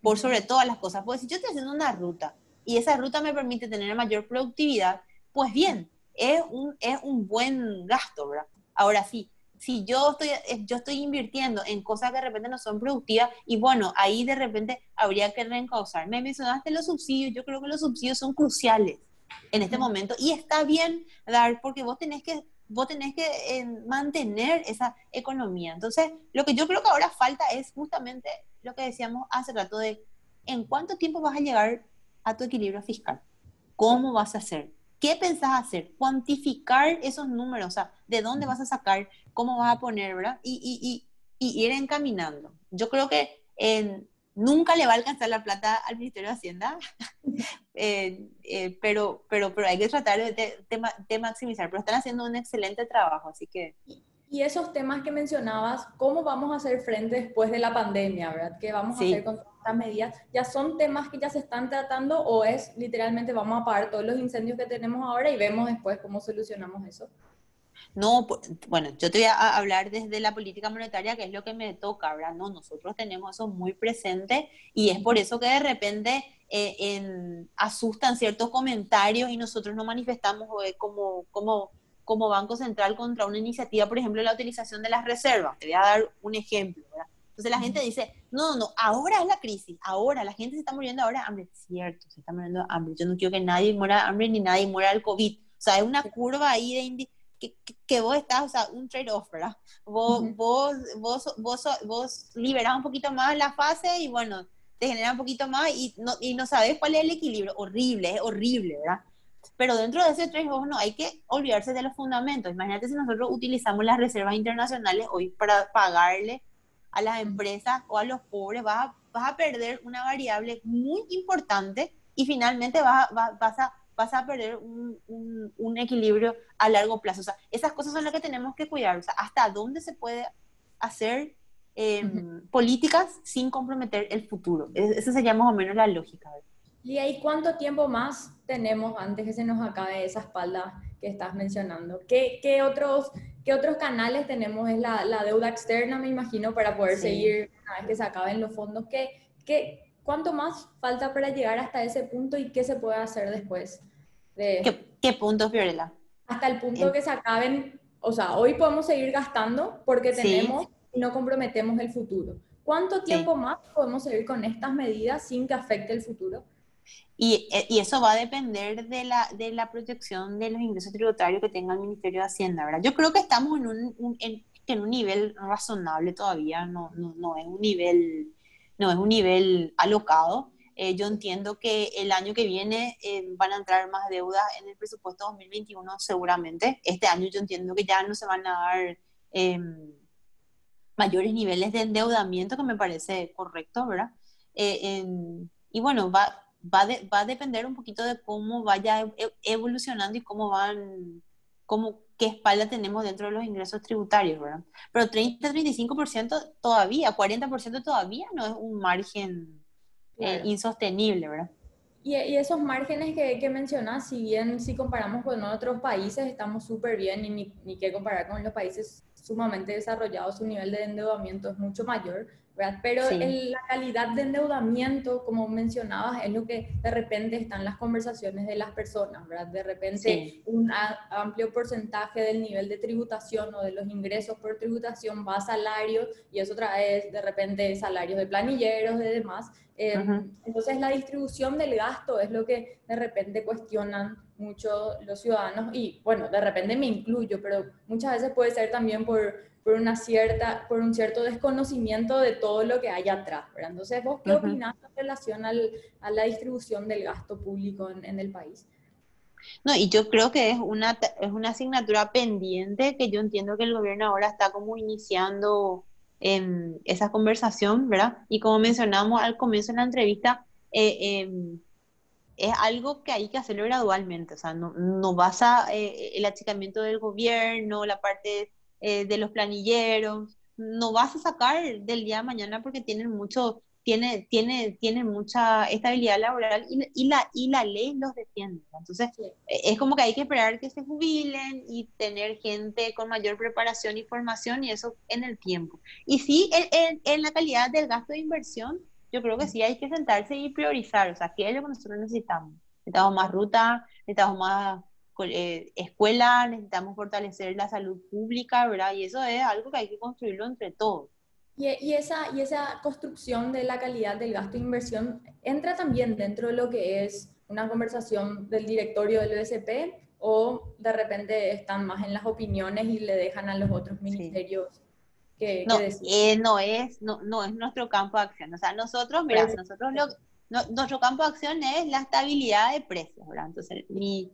por sobre todas las cosas. Pues si yo estoy haciendo una ruta y esa ruta me permite tener mayor productividad, pues bien, es un, es un buen gasto, ¿verdad? Ahora sí, si yo estoy, eh, yo estoy invirtiendo en cosas que de repente no son productivas, y bueno, ahí de repente habría que reencauzar. Me mencionaste los subsidios, yo creo que los subsidios son cruciales en este momento, y está bien dar, porque vos tenés que, vos tenés que eh, mantener esa economía. Entonces, lo que yo creo que ahora falta es justamente lo que decíamos hace rato de en cuánto tiempo vas a llegar a tu equilibrio fiscal. ¿Cómo vas a hacer? ¿Qué pensás hacer? Cuantificar esos números, o sea, de dónde vas a sacar, cómo vas a poner, ¿verdad? Y, y, y, ir encaminando. Yo creo que nunca le va a alcanzar la plata al Ministerio de Hacienda, eh, eh, pero, pero, pero hay que tratar de, de, maximizar, pero están haciendo un excelente trabajo, así que... Y esos temas que mencionabas, ¿cómo vamos a hacer frente después de la pandemia, verdad? ¿Qué vamos a hacer con estas medidas? ¿Ya son temas que ya se están tratando o es literalmente vamos a apagar todos los incendios que tenemos ahora y vemos después cómo solucionamos eso? No, bueno, yo te voy a hablar desde la política monetaria, que es lo que me toca, ¿verdad? No, nosotros tenemos eso muy presente y es por eso que de repente eh, en, asustan ciertos comentarios y nosotros no manifestamos eh, como, como como Banco Central contra una iniciativa, por ejemplo, la utilización de las reservas. Te voy a dar un ejemplo. ¿verdad? Entonces la gente dice, no, no, no, ahora es la crisis, ahora la gente se está muriendo ahora de hambre. Cierto, se está muriendo de hambre. Yo no quiero que nadie muera de hambre ni nadie muera del COVID. O sea, es una curva ahí de que, que, vos estás, o sea, un trade-off, ¿verdad? Vos, vos, vos, vos, vos liberás un poquito más la fase y bueno, te genera un poquito más y no, y no sabes cuál es el equilibrio. Horrible, es horrible, ¿verdad? Pero dentro de ese tres no hay que olvidarse de los fundamentos. Imagínate si nosotros utilizamos las reservas internacionales hoy para pagarle a las empresas o a los pobres, vas a, vas a perder una variable muy importante y finalmente vas, vas, a, vas a perder un, un, equilibrio a largo plazo. O sea, esas cosas son las que tenemos que cuidar. O sea, hasta dónde se puede hacer em, políticas sin comprometer el futuro. Esa sería más o menos la lógica. ¿Y ahí cuánto tiempo más tenemos antes que se nos acabe esa espalda que estás mencionando? ¿Qué, qué otros, qué otros canales tenemos? Es la, la, deuda externa, me imagino, para poder seguir una vez que se acaben los fondos. ¿Qué, qué, ¿Cuánto más falta para llegar hasta ese punto y qué se puede hacer después? De, ¿Qué, qué punto, Fiorella? Hasta el punto que se acaben, o sea, hoy podemos seguir gastando porque tenemos y no comprometemos el futuro. ¿Cuánto tiempo más podemos seguir con estas medidas sin que afecte el futuro? Y, eh, y, eso va a depender de la, de la proyección de los ingresos tributarios que tenga el Ministerio de Hacienda, ¿verdad? Yo creo que estamos en un, en, en un nivel razonable todavía, no, no, no, es un nivel, no es un nivel alocado. Eh, yo entiendo que el año que viene eh, van a entrar más deudas en el presupuesto 2021 seguramente. Este año yo entiendo que ya no se van a dar em, mayores niveles de endeudamiento, que me parece correcto, ¿verdad? y bueno, va, va, va a depender un poquito de cómo vaya e, evolucionando y cómo van, cómo, qué espalda tenemos dentro de los ingresos tributarios, ¿verdad? Pero 30-35% todavía, 40% todavía no es un margen eh, insostenible, ¿verdad? Y, y, esos márgenes que, que mencionas, si bien si comparamos con otros países, estamos súper bien y ni, ni que comparar con los países sumamente desarrollados, su nivel de endeudamiento es mucho mayor, pero la calidad de endeudamiento, como mencionabas, es lo que de repente están las conversaciones de las personas, ¿verdad? De repente un amplio porcentaje del nivel de tributación o de los ingresos por tributación va a salarios y eso trae de repente salarios de planilleros, de demás. Em, entonces la distribución del gasto es lo que de repente cuestionan mucho los ciudadanos y bueno, de repente me incluyo, pero muchas veces puede ser también por por, una cierta, por un cierto desconocimiento de todo lo que hay atrás. ¿verdad? Entonces, ¿vos qué opinás en relación al, a la distribución del gasto público en, en, el país? No, y yo creo que es una, es una asignatura pendiente que yo entiendo que el gobierno ahora está como iniciando en esa conversación, ¿verdad? Y como mencionamos al comienzo de la entrevista, eh, em, es algo que hay que hacerlo gradualmente, o sea, no, no basa eh, el achicamiento del gobierno, la parte eh, de los planilleros, no vas a sacar del día de mañana porque tienen mucho, tiene, tiene, tiene mucha estabilidad laboral y, y, la, y la ley los defiende. Entonces, e, es como que hay que esperar que se jubilen y tener gente con mayor preparación y formación y eso en el tiempo. Y sí, en, en la calidad del gasto de inversión, yo creo que sí hay que sentarse y priorizar, o sea, ¿qué es lo que nosotros necesitamos? Necesitamos más ruta, necesitamos más eh, escuela, necesitamos fortalecer la salud pública, ¿verdad? Y eso es algo que hay que construirlo entre todos. Y, y, esa, y esa construcción de la calidad del gasto de inversión entra también dentro de lo que es una conversación del directorio del BSP o de repente están más en las opiniones y le dejan a los otros ministerios no, eh, no, es, no, no es nuestro campo de acción. O sea, nosotros, mira, nosotros lo, nuestro campo de acción es la estabilidad de precios, ¿verdad? Entonces, mi,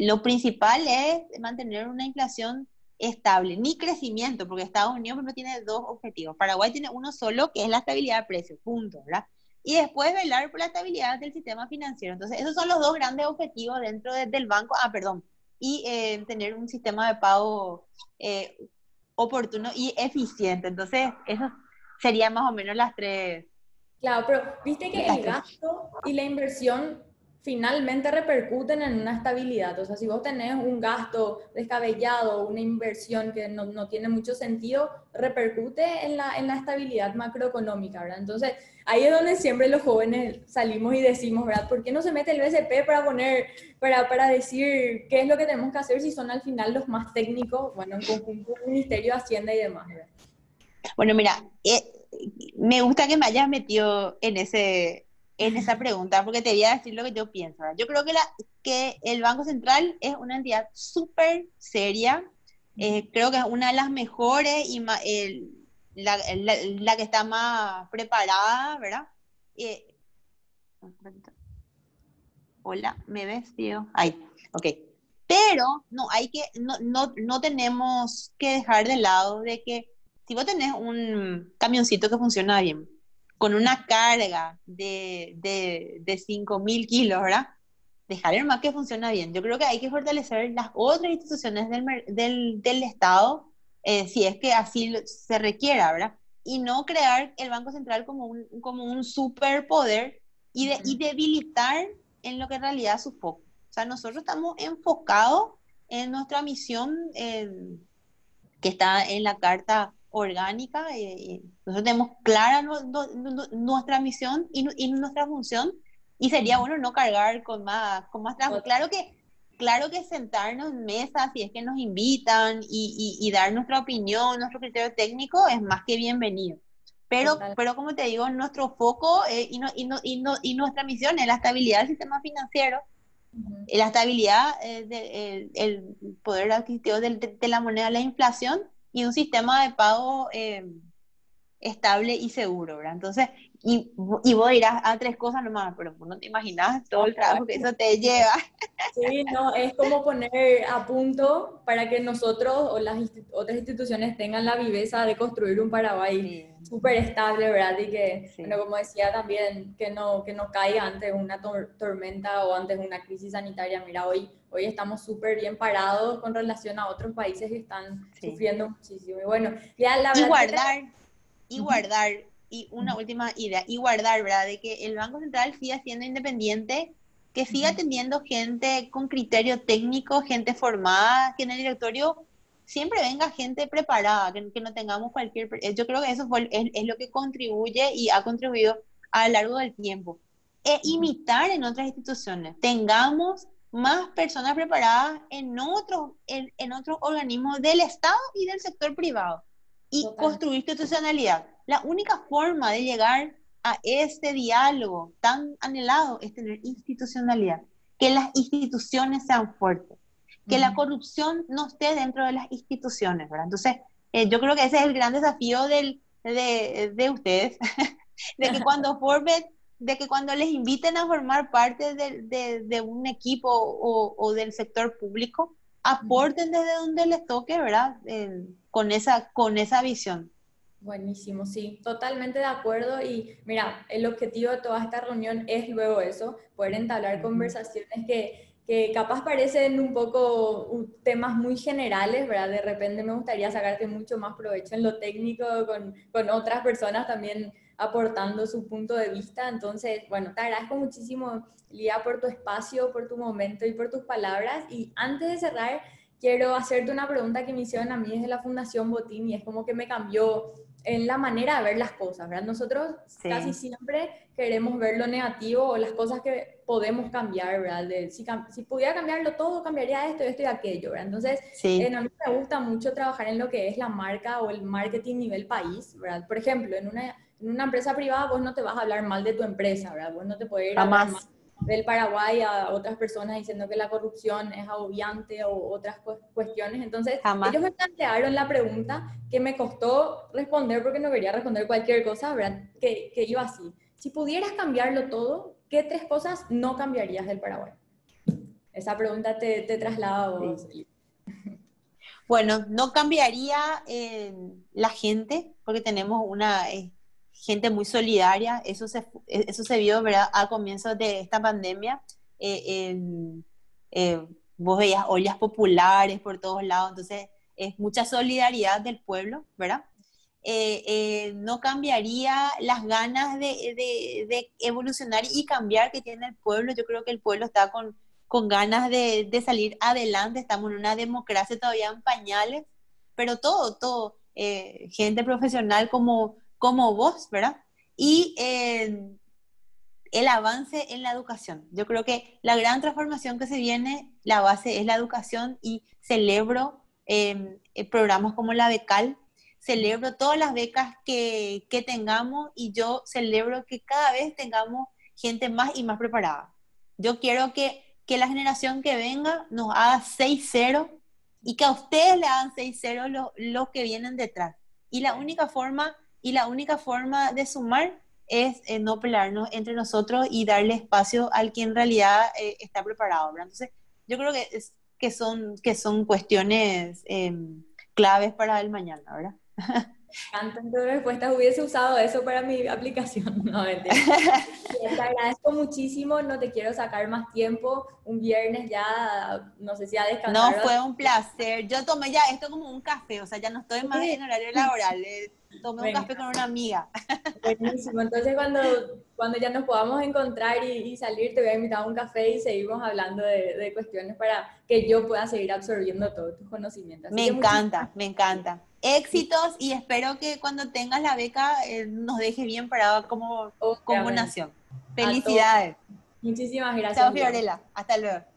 lo principal es mantener una inflación estable, ni crecimiento, porque Estados Unidos no tiene dos objetivos. Paraguay tiene uno solo, que es la estabilidad de precios, punto, ¿verdad? Y después velar por la estabilidad del sistema financiero. Entonces, esos son los dos grandes objetivos dentro del banco. Ah, perdón. Y eh, tener un sistema de pago eh, oportuno y eficiente. Entonces, eso serían más o menos las tres. Claro, pero viste que el gasto y la inversión finalmente repercuten en una estabilidad. O sea, si vos tenés un gasto descabellado, una inversión que no, no tiene mucho sentido, repercute en la, en la, estabilidad macroeconómica, ¿verdad? Entonces, ahí es donde siempre los jóvenes salimos y decimos, ¿verdad? ¿Por qué no se mete el BCP para poner, para, para decir qué es lo que tenemos que hacer si son al final los más técnicos, bueno, en conjunto con el Ministerio de Hacienda y demás, ¿verdad? Bueno, mira, eh, me gusta que me hayas metido en ese en esa pregunta, porque te voy a decir lo que yo pienso. Yo creo que, la, que el Banco Central es una entidad súper seria, eh, creo que es una de las mejores y la, la, que está más preparada, ¿verdad? Eh, hola, ¿me ves, tío? Ahí, ok. Pero no, hay que, no, no, no tenemos que dejar de lado de que si vos tenés un camioncito que funciona bien, con una carga de, de, de 5.000 kilos, ¿verdad? Dejar más que funciona bien. Yo creo que hay que fortalecer las otras instituciones del, del, del Estado, eh, si es que así se requiera, ¿verdad? Y no crear el Banco Central como un, como un superpoder y, de, y debilitar en lo que en realidad es su foco. O sea, nosotros estamos enfocados en nuestra misión eh, que está en la Carta orgánica. Eh, nosotros tenemos clara nuestra misión y, nuestra función y sería bueno no cargar con más, con más trabajo. Claro que, claro que sentarnos en mesas si es que nos invitan y, dar nuestra opinión, nuestro criterio técnico es más que bienvenido. Pero, pero como te digo, nuestro foco eh, y, y, y, nuestra misión es la estabilidad del sistema financiero, la estabilidad del el poder adquisitivo de, de, la moneda, la inflación y un sistema de pago eh, estable y seguro, ¿verdad? Entonces, y, y vos dirás a tres cosas nomás, pero no te imaginas todo el trabajo que eso te lleva. Sí, no, es como poner a punto para que nosotros o las otras instituciones tengan la viveza de construir un Paraguay súper estable, ¿verdad? Y que, bueno, como decía también, que no, que no caiga ante una tormenta o antes una crisis sanitaria. Mira, hoy, hoy estamos súper bien parados con relación a otros países que están sufriendo muchísimo. Y bueno, ya la verdad... Y guardar, y guardar y una última idea, y guardar, ¿verdad? De que el Banco Central siga siendo independiente, que siga teniendo gente con criterio técnico, gente formada, que en el directorio siempre venga gente preparada, que, no tengamos cualquier... Yo creo que eso es, lo que contribuye y ha contribuido a lo largo del tiempo. E imitar en otras instituciones. Tengamos más personas preparadas en otros, en, en otros organismos del Estado y del sector privado. Y construir institucionalidad la única forma de llegar a este diálogo tan anhelado es tener institucionalidad, que las instituciones sean fuertes, que la corrupción no esté dentro de las instituciones, ¿verdad? Entonces, eh, yo creo que ese es el gran desafío del, de, de ustedes, de que cuando formen, de que cuando les inviten a formar parte de, de, de un equipo o, o, del sector público, aporten desde donde les toque, ¿verdad? con, esa, con esa visión. Buenísimo, sí, totalmente de acuerdo. Y mira, el objetivo de toda esta reunión es luego eso, poder entablar conversaciones que, que capaz parecen un poco temas muy generales, ¿verdad? De repente me gustaría sacarte mucho más provecho en lo técnico con, con otras personas también aportando su punto de vista. Entonces, bueno, te agradezco muchísimo, Lía, por tu espacio, por tu momento y por tus palabras. Y antes de cerrar, quiero hacerte una pregunta que me hicieron a mí desde la Fundación Botín y es como que me cambió en la manera de ver las cosas, ¿verdad? Nosotros casi siempre queremos ver lo negativo o las cosas que podemos cambiar, ¿verdad? si, si, pudiera cambiarlo todo, cambiaría esto, esto y aquello, ¿verdad? Entonces, a mí me gusta mucho trabajar en lo que es la marca o el marketing nivel país, ¿verdad? Por ejemplo, en una, en una empresa privada vos no te vas a hablar mal de tu empresa, ¿verdad? Vos no te puedes ir a hablar mal del Paraguay a otras personas diciendo que la corrupción es agobiante o otras cuestiones. Entonces, ellos me plantearon la pregunta que me costó responder porque no quería responder cualquier cosa, ¿verdad? Que, que iba así. Si pudieras cambiarlo todo, ¿qué tres cosas no cambiarías del Paraguay? Esa pregunta te, te traslada a vos. Bueno, no cambiaría eh, la gente, porque tenemos una, eh, gente muy solidaria, eso se, eso se vio ¿verdad? a comienzos de esta pandemia. Eh, eh, vos veías ollas populares por todos lados, entonces es mucha solidaridad del pueblo, ¿verdad? Eh, no cambiaría las ganas de, de, de, evolucionar y cambiar que tiene el pueblo. Yo creo que el pueblo está con, con ganas de, de, salir adelante. Estamos en una democracia todavía en pañales, pero todo, todo, gente profesional como como vos, ¿verdad? Y eh, el avance en la educación. Yo creo que la gran transformación que se viene, la base es la educación y celebro em, eh, programas como la Becal, celebro todas las becas que, que, tengamos y yo celebro que cada vez tengamos gente más y más preparada. Yo quiero que, que la generación que venga nos haga 6-0 y que a ustedes le hagan 6-0 los, los que vienen detrás. Y la única forma y la única forma de sumar es eh, no pelearnos entre nosotros y darle espacio al que en realidad eh, está preparado. Entonces, yo creo que, es, que, son, que son cuestiones em, claves para el mañana, ¿verdad? Tantas respuestas, hubiese usado eso para mi aplicación. No, te agradezco muchísimo, no te quiero sacar más tiempo. Un viernes ya, no sé si a descansar. No, fue un placer. Yo tomé ya esto como un café, o sea, ya no estoy más en horario laboral. Eh, tomé un café con una amiga. Buenísimo. Entonces, cuando, cuando ya nos podamos encontrar y, salir, te voy a invitar a un café y seguimos hablando de, de cuestiones para que yo pueda seguir absorbiendo todos tus conocimientos. me encanta, me encanta. Éxitos y espero que cuando tengas la beca eh, nos deje bien parado como, como nación. Felicidades. Muchísimas gracias. Chao, Fiorella. Hasta luego.